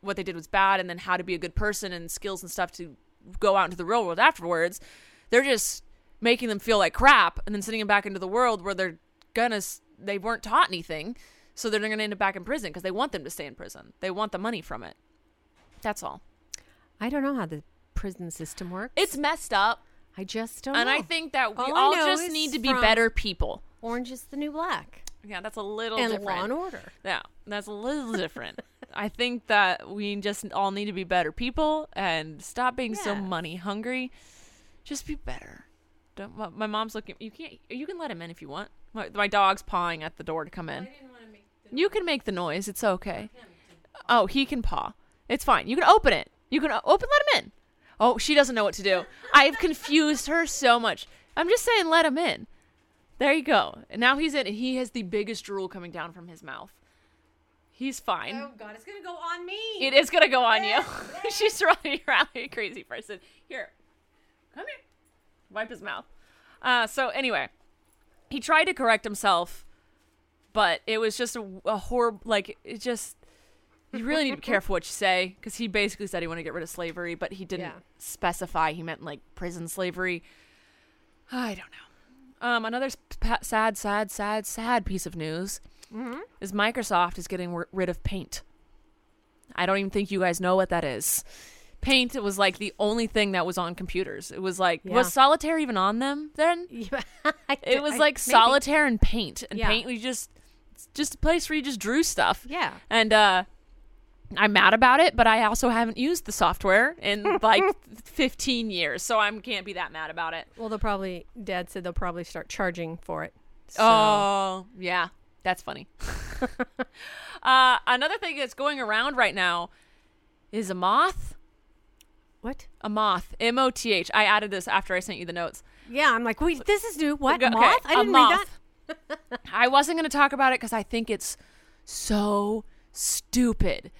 what they did was bad and then how to be a good person and skills and stuff to go out into the real world afterwards. They're just making them feel like crap and then sending them back into the world where they're gonna they weren't taught anything, so they're gonna end up back in prison because they want them to stay in prison. They want the money from it. That's all. I don't know how the prison system works. It's messed up, I just don't and know. I think that we All all just need to be better people. Orange is the new black. Yeah, that's a little And different. Law and Order. Yeah, that's a little different. I think that we just all need to be better people and stop being so money hungry. Just be better. Don't, my, my mom's looking. You can't. You can let him in if you want. My, my dog's pawing at the door to come in. You can make the noise. It's okay. Oh, he can paw. It's fine. You can open it. You can open. Let him in. Oh, she doesn't know what to do. I've confused her so much. I'm just saying, let him in. There you go. And now he's in, and he has the biggest drool coming down from his mouth. He's fine. Oh God, it's gonna go on me. It is gonna go on you. She's running around like a crazy person. Here, come here. Wipe his mouth. Uh, so anyway, he tried to correct himself, but it was just a, a horrible. Like it just. You really need to be careful what you say because he basically said he wanted to get rid of slavery, but he didn't Yeah. specify he meant like prison slavery. I don't know. Um, another s- pa- sad, sad, sad, sad piece of news is Microsoft is getting ri- rid of Paint. I don't even think you guys know what that is. Paint it was like the only thing that was on computers. It was like Yeah. was solitaire even on them then? I It was like solitaire and paint. And Yeah. paint we just just a place where you just drew stuff. Yeah. And uh I'm mad about it, but I also haven't used the software in like 15 years, so I can't be that mad about it. Well, they'll probably. Dad said they'll probably start charging for it. So, Oh, yeah. That's funny. uh, another thing that's going around right now is a moth. what? A moth. M O T H. I added this after I sent you the notes. Yeah, I'm like, wait, this is new. What Okay, moth? I didn't moth. read that. I wasn't going to talk about it because I think it's so stupid.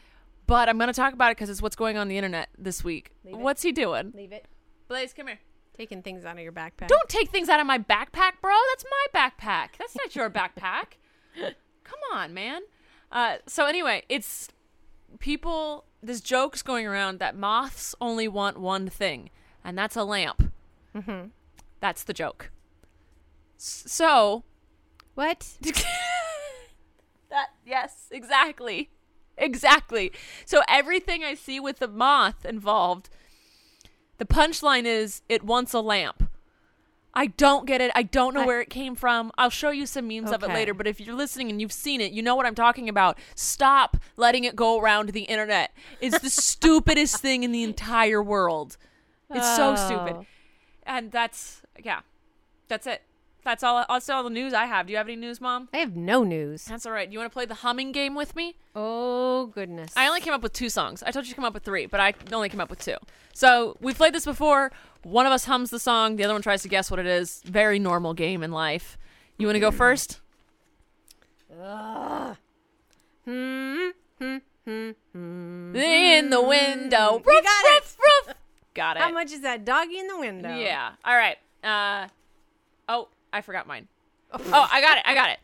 But I'm going to talk about it because it's what's going on the internet this week. Leave it. What's he doing? Leave it. Blaze, come here. Taking things out of your backpack. Don't take things out of my backpack, bro. That's my backpack. That's not your backpack. Come on, man. Uh, so anyway, it's people. This joke's going around that moths only want one thing, and that's a lamp. Mm-hmm. That's the joke. S- So What? that yes, exactly, exactly. So everything I see with the moth involved, the punchline is it wants a lamp. I don't get it. I don't know I- where it came from. I'll show you some memes of it later. But if you're listening and you've seen it, you know what I'm talking about. Stop letting it go around the internet. It's the stupidest thing in the entire world. It's so Oh. stupid. And that's yeah, that's it. That's all. That's all the news I have. Do you have any news, Mom? I have no news. That's all right. Do you want to play the humming game with me? Oh goodness. I only came up with two songs. I told you to come up with three, but I only came up with two. So we've played this before. One of us hums the song, the other one tries to guess what it is. Very normal game in life. You want to go first? Hmm. Hmm. Hmm. Hmm. In the window. You Roof, got roof, roof. Got it. How much is that doggy in the window? Yeah. All right. Uh. Oh, I forgot mine. Oh, I got it. I got it.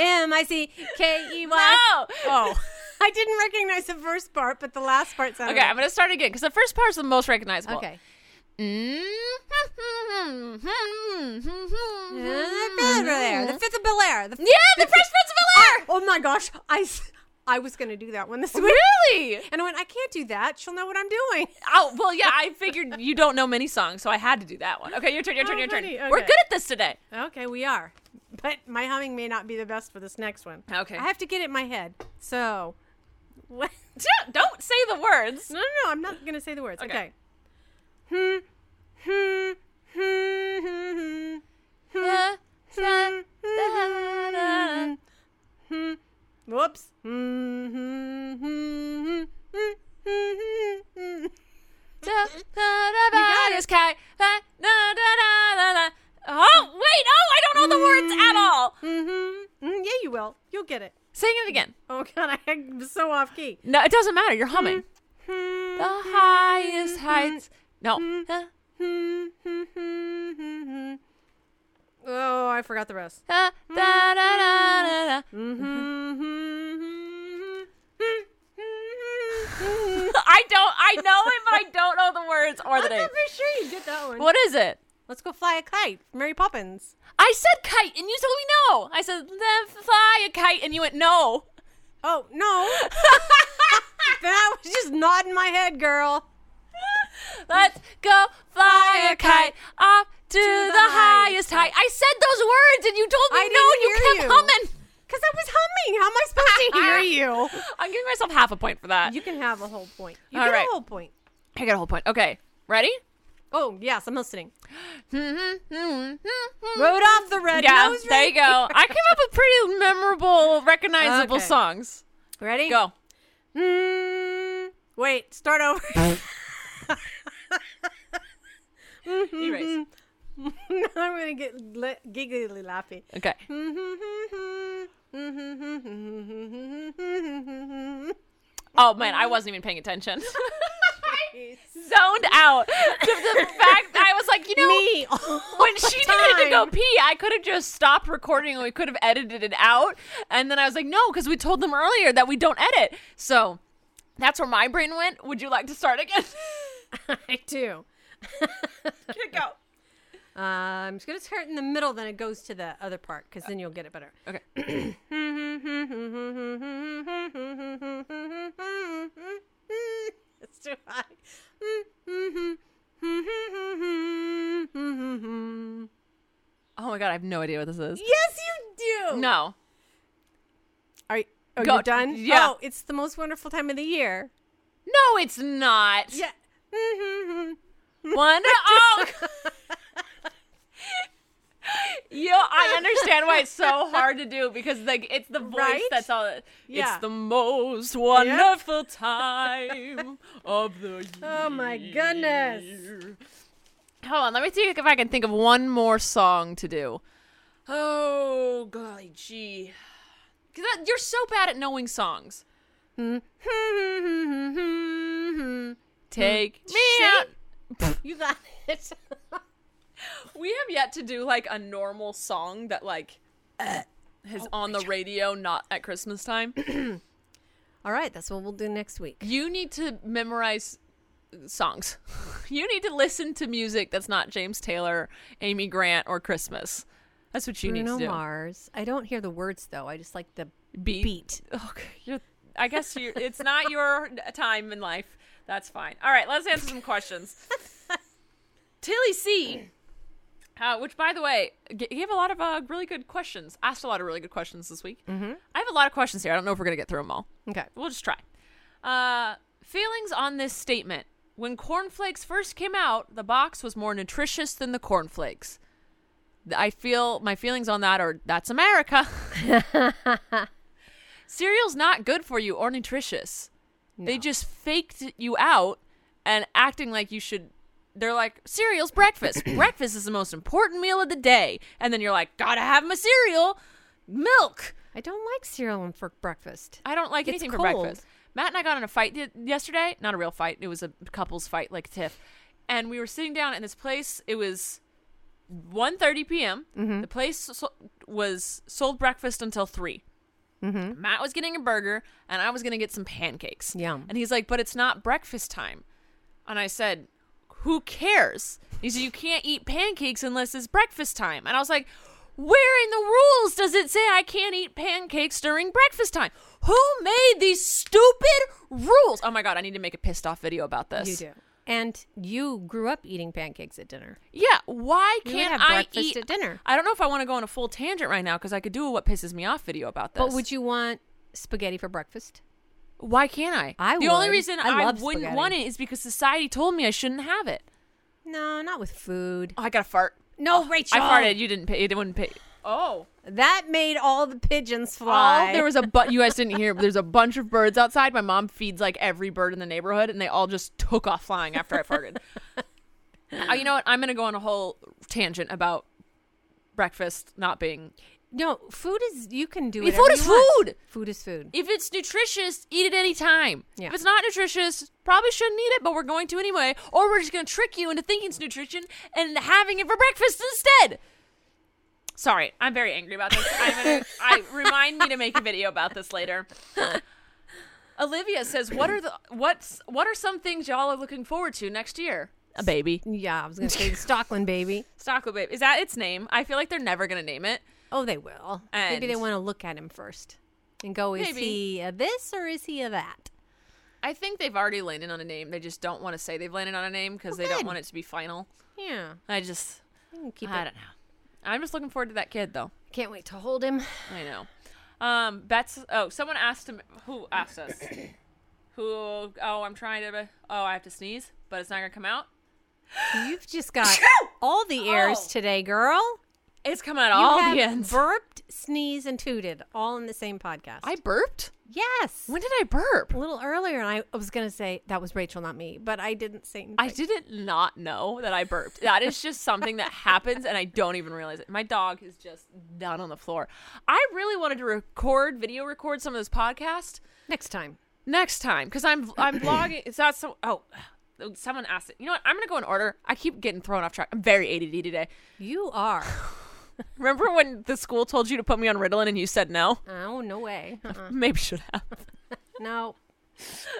M I C K E Y. No. Oh, I didn't recognize the first part, but the last part sounded. Okay, I'm gonna start again because the first part's the most recognizable. Okay. Mm. Uh, The fifth of Bel Air. The fifth of Bel Air. The Yeah, the Fresh Prince of Bel Air. Oh my gosh, I, I was gonna do that one this week, Really? and I went, I can't do that. She'll know what I'm doing. Oh well, yeah. I figured you don't know many songs, so I had to do that one. Okay, your turn. Your turn. Oh, Your turn. funny. We're good at this today. Okay, we are, but my humming may not be the best for this next one. Okay. I have to get it in my head. So, what? Don't say the words. No, no, no. I'm not gonna say the words. Okay. Okay. Hmm. Hmm. Hmm. Hmm. Hmm. Whoops. Hmm. Hmm. Hmm. Hmm. Hmm. Hmm. Oh wait! Oh, I don't know the words at all. Mm-hmm. Mm, yeah, you will. You'll get it. Sing it again. Oh God, I'm so off key. No, it doesn't matter. You're humming. Hmm. The highest heights. No. Oh, I forgot the rest. da, da, da. I don't. I know it, but I don't know the words or the I name. for sure you get that one. What is it? Let's go fly a kite. Mary Poppins. I said kite, and you told me no. I said "Then fly a kite, and you went no. Oh no, that was just nodding my head, girl. Let's go fly a kite up to, the, the highest height. I said those words, and you told me I no, and you kept you. humming. Cause I was humming. How am I supposed to hear you? I'm giving myself half a point for that. You can have a whole point. You All get right. a whole point. I got a whole point. Okay, ready? Oh yes, I'm listening. Rudolph the Red Yeah, Nose there you go. I came up with pretty memorable, recognizable Okay. songs. Ready? Go. Mm, wait, start over. Erase. I'm gonna get li- giggly laughing. Okay. Oh man, I wasn't even paying attention. Zoned out. The, the fact that I was like, you know, Me. when she needed to go pee, I could have just stopped recording and we could have edited it out. And then I was like, no, because we told them earlier that we don't edit. So that's where my brain went. Would you like to start again? I do. go. Uh, I'm just gonna start in the middle, then it goes to the other part, because then you'll get it better. Okay. it's too high. Oh my god, I have no idea what this is. yes, you do. No. Are you, oh, Go- you're done? yeah. Oh, it's the most wonderful time of the year. No, it's not. Yeah. Wonder. Oh. Yo, I understand why it's so hard to do because like it's the voice Right? that's all. Yeah. It's the most wonderful time of the year. Oh my goodness. Hold on, let me see if I can think of one more song to do. Oh golly gee, 'Cause that- you're so bad at knowing songs. Take me out. You got it. We have yet to do like a normal song that like is oh on the radio, not at Christmas time. All right, that's what we'll do next week. You need to memorize songs. You need to listen to music that's not James Taylor, Amy Grant, or Christmas. That's what you Bruno need to do. Mars. I don't hear the words though. I just like the Beat. beat. Okay, you're, I guess you it's not your time in life. That's fine. All right, let's answer some questions. Tilly C, uh, which by the way, g- gave a lot of uh, really good questions. Asked a lot of really good questions this week. Mm-hmm. I have a lot of questions here. I don't know if we're gonna get through them all. Okay. We'll just try. Uh, feelings on this statement. When cornflakes first came out, the box was more nutritious than the cornflakes. I feel my feelings on that are that's America. Cereal's not good for you or nutritious. They just faked you out and acting like you should. They're like, cereal's breakfast. breakfast is the most important meal of the day. And then you're like, gotta have my cereal. Milk. I don't like cereal for breakfast. I don't like It's anything for breakfast. Matt and I got in a fight y- yesterday. Not a real fight. It was a couples fight, like Tiff. And we were sitting down in this place. It was 1.30 p.m. Mm-hmm. The place so- was sold breakfast until 3. Mm-hmm. Matt was getting a burger, and I was going to get some pancakes. Yum. And he's like, but it's not breakfast time. And I said, who cares? He said, you can't eat pancakes unless it's breakfast time. And I was like, where in the rules does it say I can't eat pancakes during breakfast time? Who made these stupid rules? Oh my God, I need to make a pissed off video about this. You do. And you grew up eating pancakes at dinner. Yeah, why You can't have I breakfast eat at dinner. I don't know if I want to go on a full tangent right now because I could do a what pisses me off video about this. But would you want spaghetti for breakfast? Why can't I? I the only reason I I, wouldn't spaghetti. want it is because society told me I shouldn't have it. No, not with food. Oh, I got a fart. No, Rachel. I farted. You didn't pay. It wouldn't pay. Oh. That made all the pigeons fly. Oh, there was a but. You guys didn't hear. But there's a bunch of birds outside. My mom feeds like every bird in the neighborhood, and they all just took off flying after I farted. uh, you know what? I'm gonna go on a whole tangent about breakfast not being. No food is. You can do it. mean, whatever food is you want. food. Food is food. If it's nutritious, eat it any time. Yeah. If it's not nutritious, probably shouldn't eat it, but we're going to anyway. Or we're just going to trick you into thinking it's nutrition and having it for breakfast instead. Sorry, I'm very angry about this. I'm gonna, I remind me to make a video about this later. Olivia says, "What are the what's what are some things y'all are looking forward to next year?" A baby, Yeah, I was gonna say the Stocklin baby. Stocklin baby. Is that its name? I feel like they're never gonna name it. Oh, they will. Maybe they want to look at him first and go, is Maybe. he a this or is he a that? I think they've already landed on a name. They just don't want to say they've landed on a name because they don't want it to be final. Yeah, I just keep I it. don't know. I'm just looking forward to that kid though. Can't wait to hold him. I know. Um, Bets. Oh, someone asked him. Who asked us? who? Oh, I'm trying to. Oh, I have to sneeze, but it's not gonna come out. You've just got all the airs Oh. today, girl. It's coming out all the ends. burped, sneezed, and tooted all in the same podcast. I burped. yes. When did I burp? a little earlier, and I was gonna say that was Rachel, not me, but I didn't say. Anything. I didn't not know that I burped. That is just something that happens, and I don't even realize it. My dog is just down on the floor. I really wanted to record, video record some of this podcast. next time. next time because I'm I'm vlogging. It's not so. Oh, someone asked it. You know what? I'm gonna go in order. I keep getting thrown off track. I'm very ADD today. You are. Remember when the school told you to put me on Ritalin and you said no? oh no way. Uh-uh. Maybe should have. No.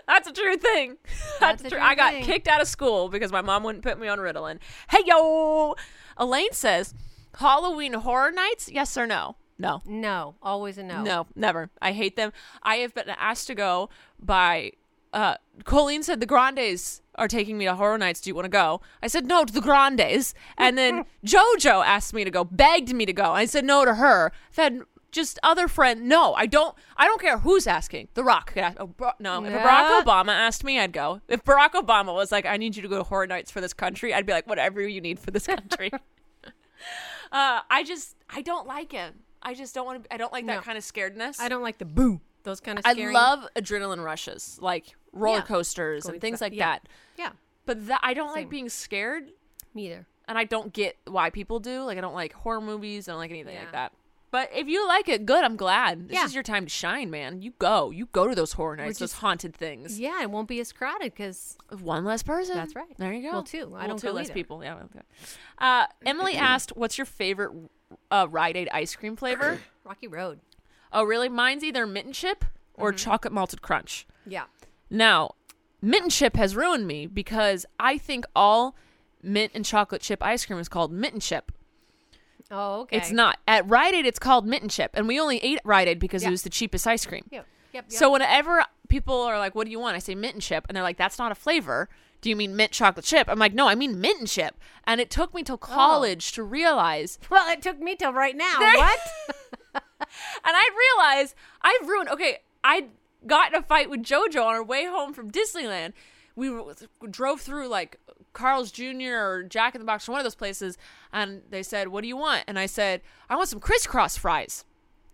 That's a true thing. That's, That's a true. I got thing. kicked out of school because my mom wouldn't put me on Ritalin. Hey yo, Elaine says Halloween horror nights. Yes or no? No. No. Always a no. No, never. I hate them. I have been asked to go by. Uh, Colleen said the Grandes are taking me to Horror Nights. Do you want to go? I said no to the Grandes. And then JoJo asked me to go, begged me to go. I said no to her. Had just other friend. No, I don't. I don't care who's asking. The Rock. could ask- Oh, Bro- no, if Yeah. Barack Obama asked me, I'd go. If Barack Obama was like, I need you to go to Horror Nights for this country, I'd be like, whatever you need for this country. uh, I just, I don't like it. I just don't want to. I don't like that kind of scaredness. I don't like the boo. Those kind of I love adrenaline rushes, like roller Yeah. coasters Going and things like yeah. that. Yeah. But that I don't like being scared, Me either. and I don't get why people do. Like I don't like horror movies. I don't like anything Yeah. like that. But if you like it, good. I'm glad. This is your time to shine, man. You go. You go to those horror nights, those just- haunted things. Yeah, it won't be as crowded because One less person. That's right. There you go. Well, two. I Well, don't two less either. people. Yeah. Okay. Uh, Emily asked, "What's your favorite uh, Rite Aid ice cream flavor?" Rocky Road. oh, really? Mine's either mint chip or Mm-hmm. chocolate malted crunch. Yeah. Now, mint and chip has ruined me because I think all mint and chocolate chip ice cream is called mint and chip. Oh, okay. It's not. At Rite Aid, it's called mint and chip, and we only ate at Rite Aid because Yeah. it was the cheapest ice cream. Yep. Yep. yep. So whenever people are like, "What do you want?" I say mint and chip, and they're like, "That's not a flavor." Do you mean mint chocolate chip? I'm like, no, I mean mint and chip. And it took me till oh. college to realize well, it took me till right now. What? And I realized I've ruined. Okay, I got in a fight with JoJo on our way home from Disneyland. We were, drove through like Carl's Jr. or Jack in the Box or one of those places, and they said, "What do you want?" And I said, "I want some crisscross fries."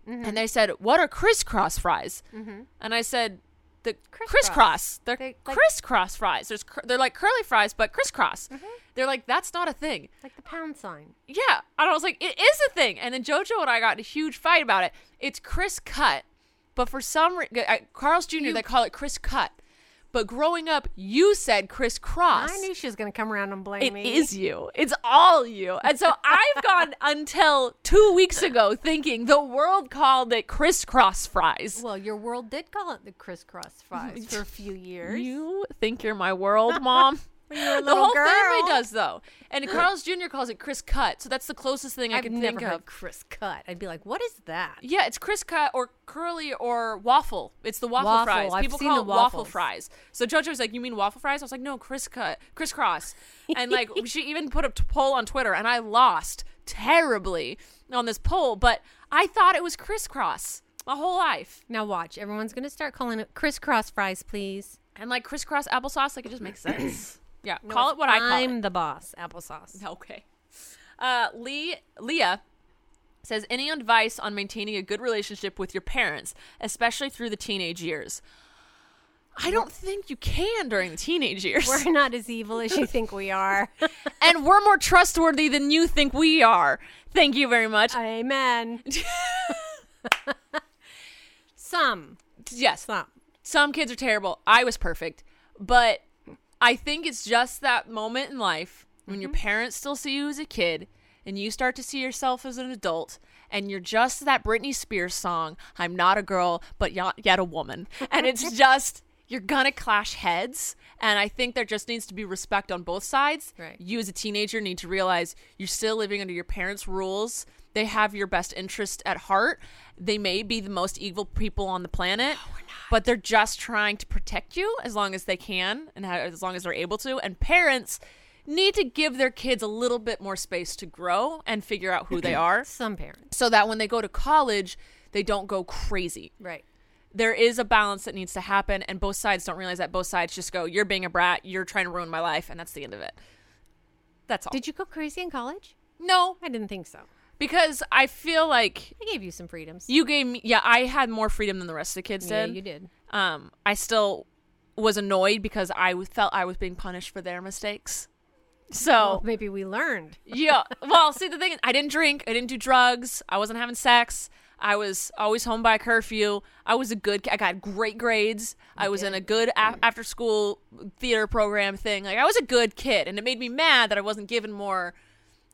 Mm-hmm. And they said, "What are crisscross fries?" Mm-hmm. And I said, "The crisscross. Crisscross. They're They- like- crisscross fries. There's cr- they're like curly fries, but crisscross." Mm-hmm. They're like, "That's not a thing." Like the pound sign. Yeah. And I was like, it is a thing. And then JoJo and I got in a huge fight about it. It's Criss Cut. But for some reason, uh, Carl's Jr., they call it Criss Cut. But growing up, you said Chris Cross. I knew she was going to come around and blame It me. is you. It's all you. And so I've gone until two weeks ago thinking the world called it crisscross fries. Well, your world did call it the crisscross fries for a few years. You think you're my world, mom? When you were a the whole girl. family does though, and Carl's Jr. calls it Criss Cut, so that's the closest thing I I've can never think heard of. Criss cut. I'd be like, what is that? Yeah, it's Criss cut or curly or waffle. It's the waffle, Waffle. fries. I've People seen call the it waffle waffles. fries. So JoJo was like, "You mean waffle fries?" I was like, "No, Criss cut, crisscross." And like she even put a t- poll on Twitter, and I lost terribly on this poll, but I thought it was crisscross my whole life. Now watch. Everyone's going to start calling it crisscross fries, please. And like crisscross applesauce, like it just makes sense. Yeah, call it what I call it. I'm it. the boss. Applesauce. Okay. Uh, Lee Leah says any advice on maintaining a good relationship with your parents, especially through the teenage years. I don't think you can during the teenage years. We're not as evil as you think we are. and we're more trustworthy than you think we are. Thank you very much. Amen. Some. yes, Some. some kids are terrible. I was perfect. But I think it's just that moment in life when your mm-hmm. parents still see you as a kid and you start to see yourself as an adult and you're just that Britney Spears song, I'm not a girl, but yet, yet a woman. And it's just, you're gonna clash heads. And I think there just needs to be respect on both sides. Right. You as a teenager need to realize you're still living under your parents' rules. They have your best interest at heart. They may be the most evil people on the planet, but they're just trying to protect you as long as they can and ha- as long as they're able to. And parents need to give their kids a little bit more space to grow and figure out who they are Some parents. so that when they go to college, they don't go crazy. Right. There is a balance that needs to happen, and both sides don't realize that both sides just go, You're being a brat, you're trying to ruin my life, and that's the end of it. That's all. Did you go crazy in college? no, I didn't think so. Because I feel like I gave you some freedoms. you gave me, yeah, I had more freedom than the rest of the kids did. yeah, did. you did. Um, I still was annoyed because I felt I was being punished for their mistakes. So Well, maybe we learned. yeah. Well, see, the thing is, I didn't drink. I didn't do drugs. I wasn't having sex. I was always home by curfew. I was a good. I got great grades. I was in a good a- after school theater program thing. Like I was a good kid, and it made me mad that I wasn't given more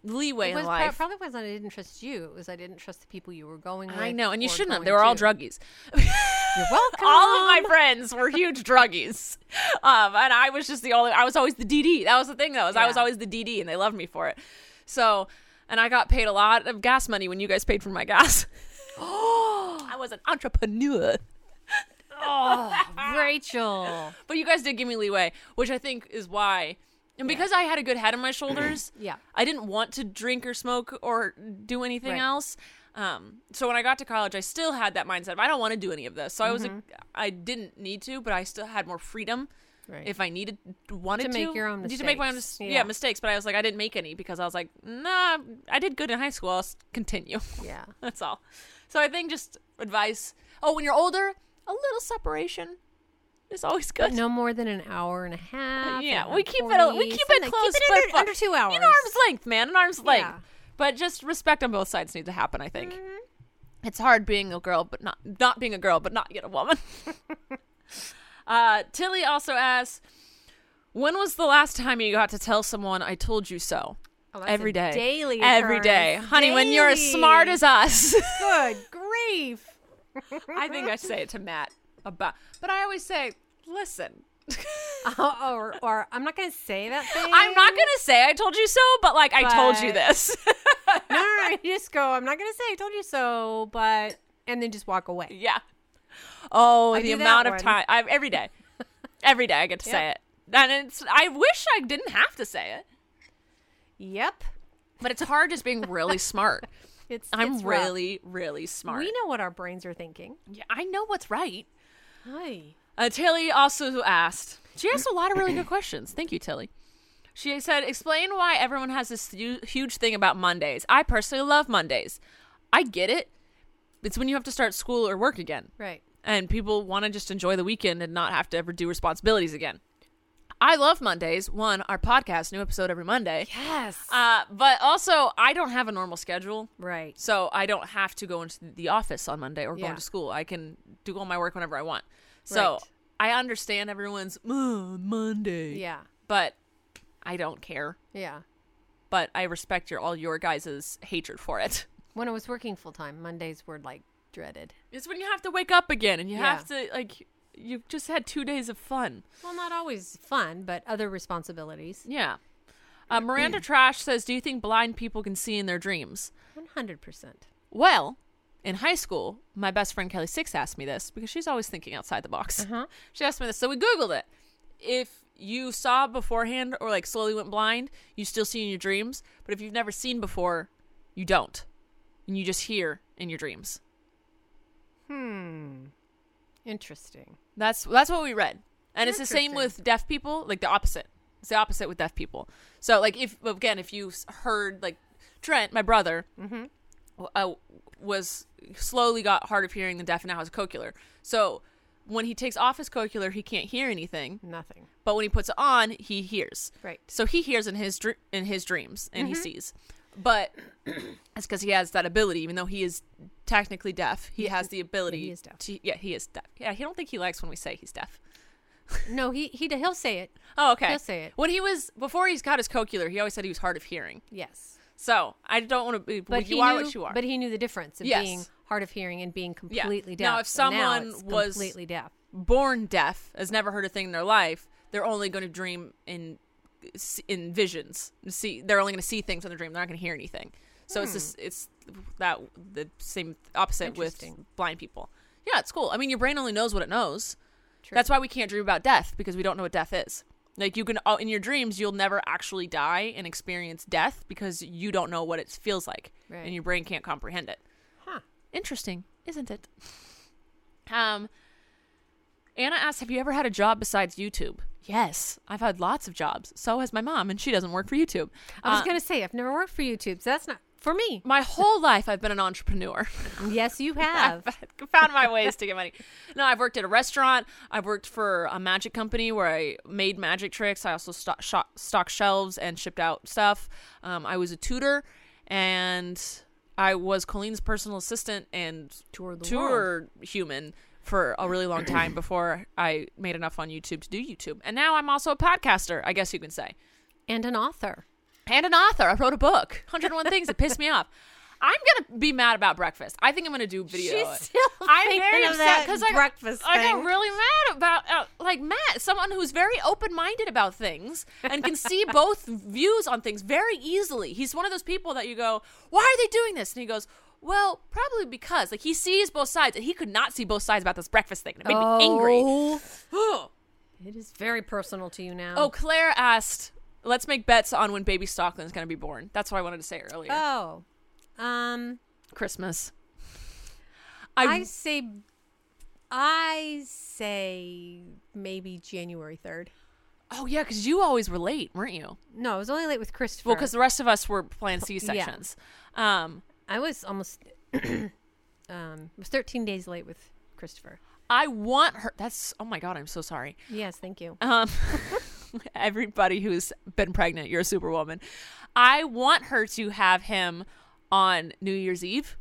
leeway was in life. probably wasn't I didn't trust you. It was I didn't trust the people you were going with. I know, and you shouldn't have. They were all to. druggies. You're welcome. all of my friends were huge druggies, um, and I was just the only. I was always the DD. That was the thing, though. Is I was always the DD, and they loved me for it. So, and I got paid a lot of gas money when you guys paid for my gas. I was an entrepreneur, Oh, Rachel. but you guys did give me leeway, which I think is why. And because I had a good head on my shoulders, Yeah. I didn't want to drink or smoke or do anything Right. else. Um, so when I got to college, I still had that mindset of I don't want to do any of this. So I was, Mm-hmm. a, I didn't need to, but I still had more freedom Right. if I needed wanted To make your own to make my own mistakes. mis- yeah. Yeah. mistakes. But I was like, I didn't make any because I was like, nah, I did good in high school. I'll continue. yeah. That's all. So I think just advice. Oh, when you're older, a little separation is always good. But no more than an hour and a half. yeah, we keep 40, it. We keep it close, Keep it but under, fu- under two hours. In arm's length, man. In arm's length. Yeah. But just respect on both sides needs to happen. I think Mm-hmm. it's hard being a girl, but not not being a girl, but not yet a woman. uh, Tilly also asks, "When was the last time you got to tell someone I told you so?" Oh, Every day, Daily. every day, honey. When you're as smart as us, Good grief. I think I say it to Matt about, but I always say, "Listen." Oh, or, or I'm not going to say that thing. I'm not gonna say I told you so, but like I told you this. No, no, no. You just go, I'm not going to say I told you so, but, and then just walk away. Yeah. Oh, I the amount of time I every day, every day I get to say it, and it's. I wish I didn't have to say it, Yep. but it's hard just being really smart. It's, I'm it's really, really smart. We know what our brains are thinking. yeah, I know what's right. Hi. Uh, Tilly also asked. She asked a lot of really good questions. Thank you, Tilly. She said, "Explain why everyone has this hu- huge thing about Mondays. I personally love Mondays. I get it. It's when you have to start school or work again, Right. and people want to just enjoy the weekend and not have to ever do responsibilities again. I love Mondays. One, our podcast, new episode every Monday. Yes. Uh, but also, I don't have a normal schedule. right. So I don't have to go into the office on Monday or go Yeah. into school. I can do all my work whenever I want. So Right. I understand everyone's "Ugh, Monday, Yeah. but I don't care. Yeah. But I respect your all your guys' hatred for it. When I was working full time, Mondays were like dreaded. It's when you have to wake up again and you Yeah. have to like you just had two days of fun. Well, not always fun, but other responsibilities. Yeah. Uh, Miranda Trash says, "Do you think blind people can see in their dreams?" 100%. Well, in high school, my best friend Kelly Six asked me this because she's always thinking outside the box. Uh-huh. She asked me this, so we Googled it. If you saw beforehand or like slowly went blind, you still see in your dreams. But if you've never seen before, you don't, and you just hear in your dreams. Hmm. Interesting. That's that's what we read, and it's the same with deaf people. Like the opposite. It's the opposite with deaf people. So like if again, if you heard like Trent, my brother, w- uh, was slowly got hard of hearing than deaf and now has a cochlear. So when he takes off his cochlear, he can't hear anything. Nothing. But when he puts it on, he hears. Right. So he hears in his dr- in his dreams and Mm-hmm. he sees. But it's because he has that ability, even though he is technically deaf. He has the ability. he is deaf. To, yeah, he is deaf. Yeah, he don't think he likes when we say he's deaf. No, he he he'll say it. Oh, okay. He'll say it. When he was before he's got his cochlear, he always said he was hard of hearing. Yes. So I don't want to be. But you he are knew, what you are. But he knew the difference of Yes. being hard of hearing and being Yeah. completely deaf. Now, if someone it's was- completely deaf, born deaf, has never heard a thing in their life, they're only going to dream in in visions. See, they're only going to see things in their dream. They're not going to hear anything. So it's hmm. just it's that the same opposite with blind people. Yeah, it's cool. I mean, your brain only knows what it knows. True. That's why we can't dream about death because we don't know what death is. Like you can uh, in your dreams, you'll never actually die and experience death because you don't know what it feels like, Right. and your brain can't comprehend it. huh? Interesting, isn't it? Um, Anna asks, "Have you ever had a job besides YouTube?" Yes, I've had lots of jobs. So has my mom, and she doesn't work for YouTube. I was Uh, gonna say I've never worked for YouTube, so that's not for me. my whole life, I've been an entrepreneur. Yes, you have. I've found my ways to get money. No, I've worked at a restaurant. I've worked for a magic company where I made magic tricks. I also stock, shop, stocked shelves and shipped out stuff. Um, I was a tutor, and I was Colleen's personal assistant and Tour the tour human for a really long time before I made enough on YouTube to do YouTube. And now I'm also a podcaster, I guess you can say. and an author. And an author. I wrote a book, 101 Things That Pissed Me Off. I'm gonna be mad about breakfast. I think I'm gonna do video. She's still I'm very upset because I, breakfast I got thing. really mad about uh, like Matt, someone who's very open-minded about things and can see both views on things very easily. He's one of those people that you go, "Why are they doing this?" And he goes, "Well, probably because like he sees both sides, and he could not see both sides about this breakfast thing. It made me angry." Oh, it is very personal to you now. Oh, Claire asked, "Let's make bets on when baby Stocklin's going to be born." That's what I wanted to say earlier. Oh. Um, Christmas. I, say, I say maybe January third. oh yeah, because you always were late, weren't you? No, I was only late with Christopher. Well, because the rest of us were planned C sections. Um, I was almost, um, was thirteen days late with Christopher. I want her. That's oh my god, I'm so sorry. Yes, thank you. Um, everybody who's been pregnant, you're a superwoman. I want her to have him on New Year's Eve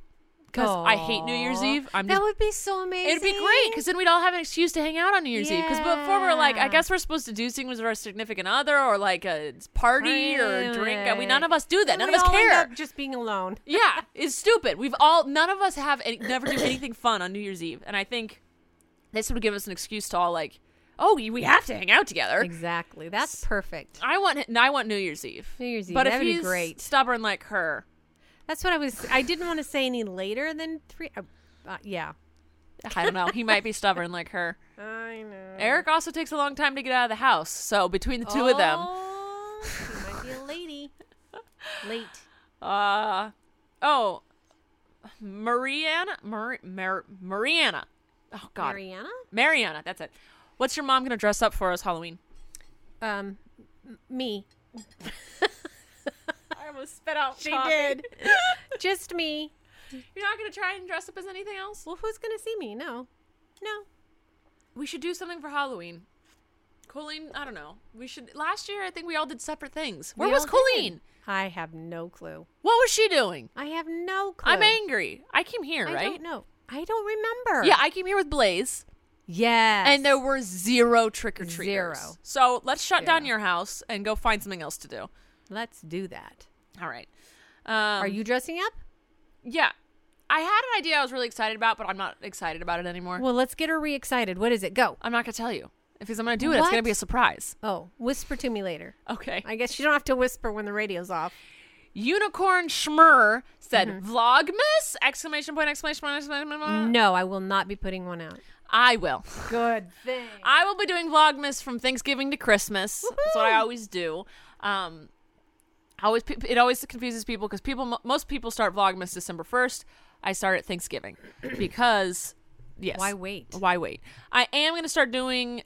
because I hate New Year's Eve. I'm that just would be so amazing. It'd be great because then we'd all have an excuse to hang out on New Year's Eve. Because before we're like, I guess we're supposed to do things with our significant other or like a party or drink. We none of us do that. And None of us care. just being alone. yeah, it's stupid. We've all none of us have any, never do anything fun on New Year's Eve, and I think this would give us an excuse to all like, oh, we have to hang out together. Exactly. That's perfect. I want I want New Year's Eve. New Year's Eve. But That'd if be he's great. stubborn like her, That's what I was. I didn't want to say any later than three. Uh, uh, yeah. I don't know. He might be stubborn like her. I know. Erik also takes a long time to get out of the house, so between the two of them. Oh, she might be a lady. Late. Uh oh, Mariana, Mar- Mar- Mariana Oh God, Mariana? Mariana. That's it. What's your mom gonna dress up for us Halloween? Um, m- me. I almost spit out. She coffee. did. Just me. You're not gonna try and dress up as anything else? Well, who's gonna see me? No, no. We should do something for Halloween. Colleen, I don't know. We should. Last year, I think we all did separate things. Where We was all Colleen? did. I have no clue. What was she doing? I have no clue. I'm angry. I came here, I right? don't know. I don't remember. Yeah, I came here with Blaze, Yes. and there were zero trick or treaters. Zero. So let's shut down your house and go find something else to do. Let's do that. All right. Um, Are you dressing up? Yeah. I had an idea I was really excited about, but I'm not excited about it anymore. Well, let's get her re-excited. What is it? Go. I'm not gonna tell you because I'm gonna do it. It's gonna be a surprise. Oh, whisper to me later. Okay. I guess you don't have to whisper when the radio's off. Unicorn Schmur said Mm-hmm. Vlogmas! Exclamation point! Exclamation point! Exclamation point! No, I will not be putting one out. I will. Good thing. I will be doing Vlogmas from Thanksgiving to Christmas. That's what I always do. Um, I always it always confuses people because people most people start Vlogmas December first. I start at Thanksgiving because yes. Why wait? Why wait? I am gonna start doing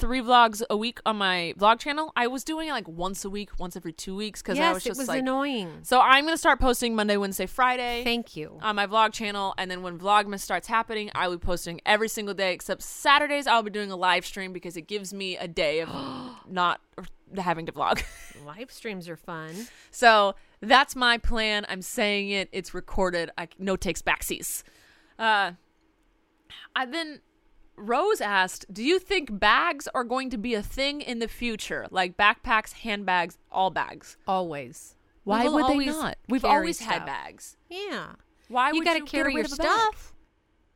three vlogs a week on my vlog channel. I was doing it like once a week, once every two weeks because yes, I was it just was like. annoying. So I'm gonna start posting Monday, Wednesday, Friday Thank you. on my vlog channel, and then when Vlogmas starts happening, I will be posting every single day except Saturdays. I'll be doing a live stream because it gives me a day of not having to vlog. Live streams are fun. so that's my plan. I'm saying it. It's recorded. I no takes backsies. Uh, I then Rose asked, "Do you think bags are going to be a thing in the future, like backpacks, handbags, all bags? Always. Why would they always not? We've carry always had stuff. bags. Yeah. Why you would got to you carry get your rid of a bag? stuff.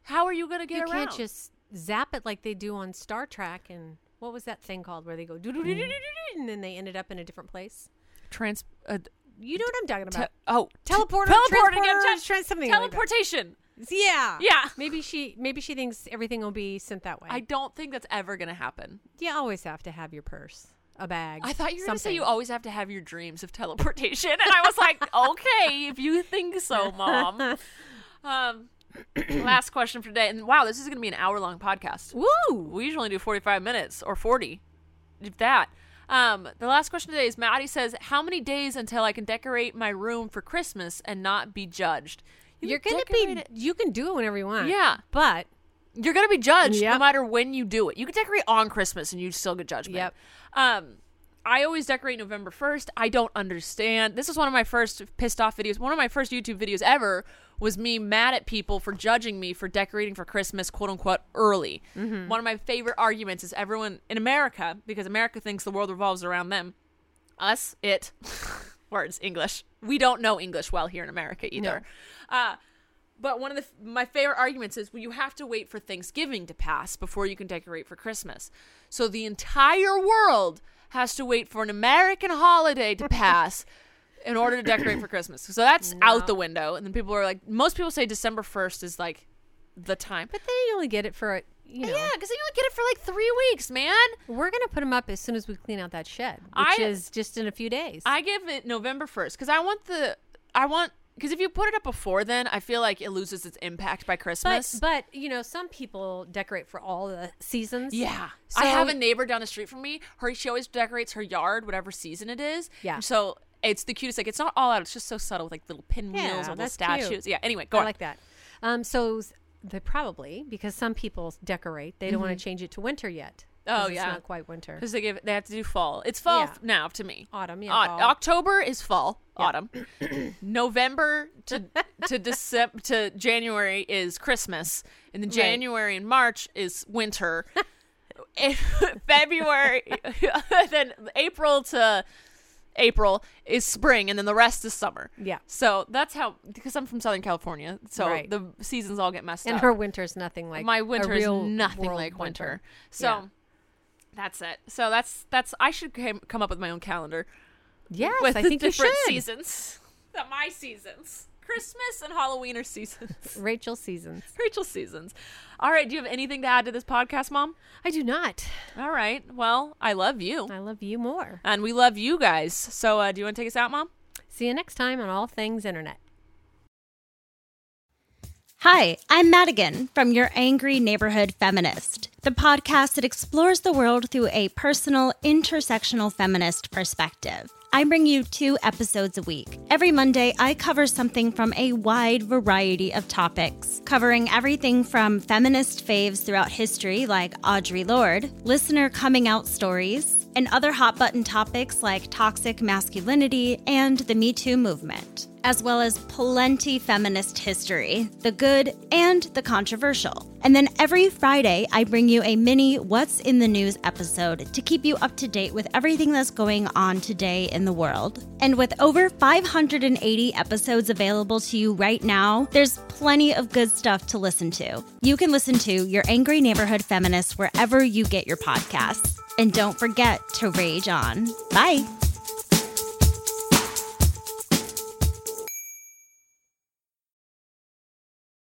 How are you gonna get it? You around? can't just zap it like they do on Star Trek and what was that thing called where they go doo-doo-doo-doo-doo-doo, and then they ended up in a different place? trans. Uh, You know what I'm talking te- about? oh, Teleporter, teleporting, transporter, trans- something like teleportation. Yeah. Yeah. Maybe she maybe she thinks everything will be sent that way. I don't think that's ever gonna happen. you always have to have your purse, a bag. I thought you were gonna say you always have to have your dreams of teleportation, and I was like, okay, if you think so, mom. Um, last question for today, and wow, this is gonna be an hour long podcast. Woo! We usually do forty five minutes or forty, if that. Um, the last question today is Maddie says, "How many days until I can decorate my room for Christmas and not be judged?" You You're gonna be. it- You can do it whenever you want. Yeah. But You're gonna be judged no matter when you do it. You can decorate on Christmas and you still get judgment. Yep. Um, I always decorate November first. I don't understand. This is one of my first pissed off videos. One of my first YouTube videos ever was me mad at people for judging me for decorating for Christmas, quote unquote, early. Mm-hmm. One of my favorite arguments is everyone in America, because America thinks the world revolves around them. Us, it, words, English. We don't know English well here in America either. Uh, but one of the my favorite arguments is well, you have to wait for Thanksgiving to pass before you can decorate for Christmas. So the entire world has to wait for an American holiday to pass in order to decorate for Christmas. So that's oh, out the window. And then people are like, most people say December first is like the time. but then you only get it for a you know. yeah, because you only get it for like three weeks, man. We're gonna put them up as soon as we clean out that shed, which I- is just in a few days. I give it November first because I want the I want because if you put it up before then, I feel like it loses its impact by Christmas. but but you know, some people decorate for all the seasons. Yeah. So- I have a neighbor down the street from me. Her she always decorates her yard, whatever season it is. Yeah. So it's the cutest. Like it's not all out. It's just so subtle with like little pinwheels Yeah, or little statues. cute. Yeah. Anyway, go I on. like that. Um, so they probably because some people decorate, they don't want to change it to winter yet. Mm-hmm. Oh, it's yeah. not quite winter. Because they give they have to do fall. It's fall Yeah. now to me. Autumn, yeah. October is fall. Yeah. Autumn. November to to December to January is Christmas, and then January and March is winter. February, then April to April is spring, and then the rest is summer. Yeah. So that's how because I'm from Southern California, so Right. the seasons all get messed And up. And her winter's nothing like My winter is nothing like winter. So Yeah. that's it. So that's that's I should came, come up with my own calendar Yes, with I the think different seasons. The my seasons. Christmas and Halloween are seasons. Rachel seasons. Rachel seasons. All right, do you have anything to add to this podcast, Mom? I do not. All right. Well, I love you. I love you more. And we love you guys. So uh, do you want to take us out, Mom? See you next time on All Things Internet. Hi, I'm Madigan from Your Angry Neighborhood Feminist, the podcast that explores the world through a personal, intersectional feminist perspective. I bring you two episodes a week. Every Monday, I cover something from a wide variety of topics, covering everything from feminist faves throughout history like Audre Lorde, listener coming out stories, and other hot button topics like toxic masculinity and the Me Too movement as well as plenty feminist history, the good and the controversial. And then every Friday, I bring you a mini What's in the News episode to keep you up to date with everything that's going on today in the world. And with over 580 episodes available to you right now, there's plenty of good stuff to listen to. You can listen to Your Angry Neighborhood Feminist wherever you get your podcasts. And don't forget to rage on. Bye.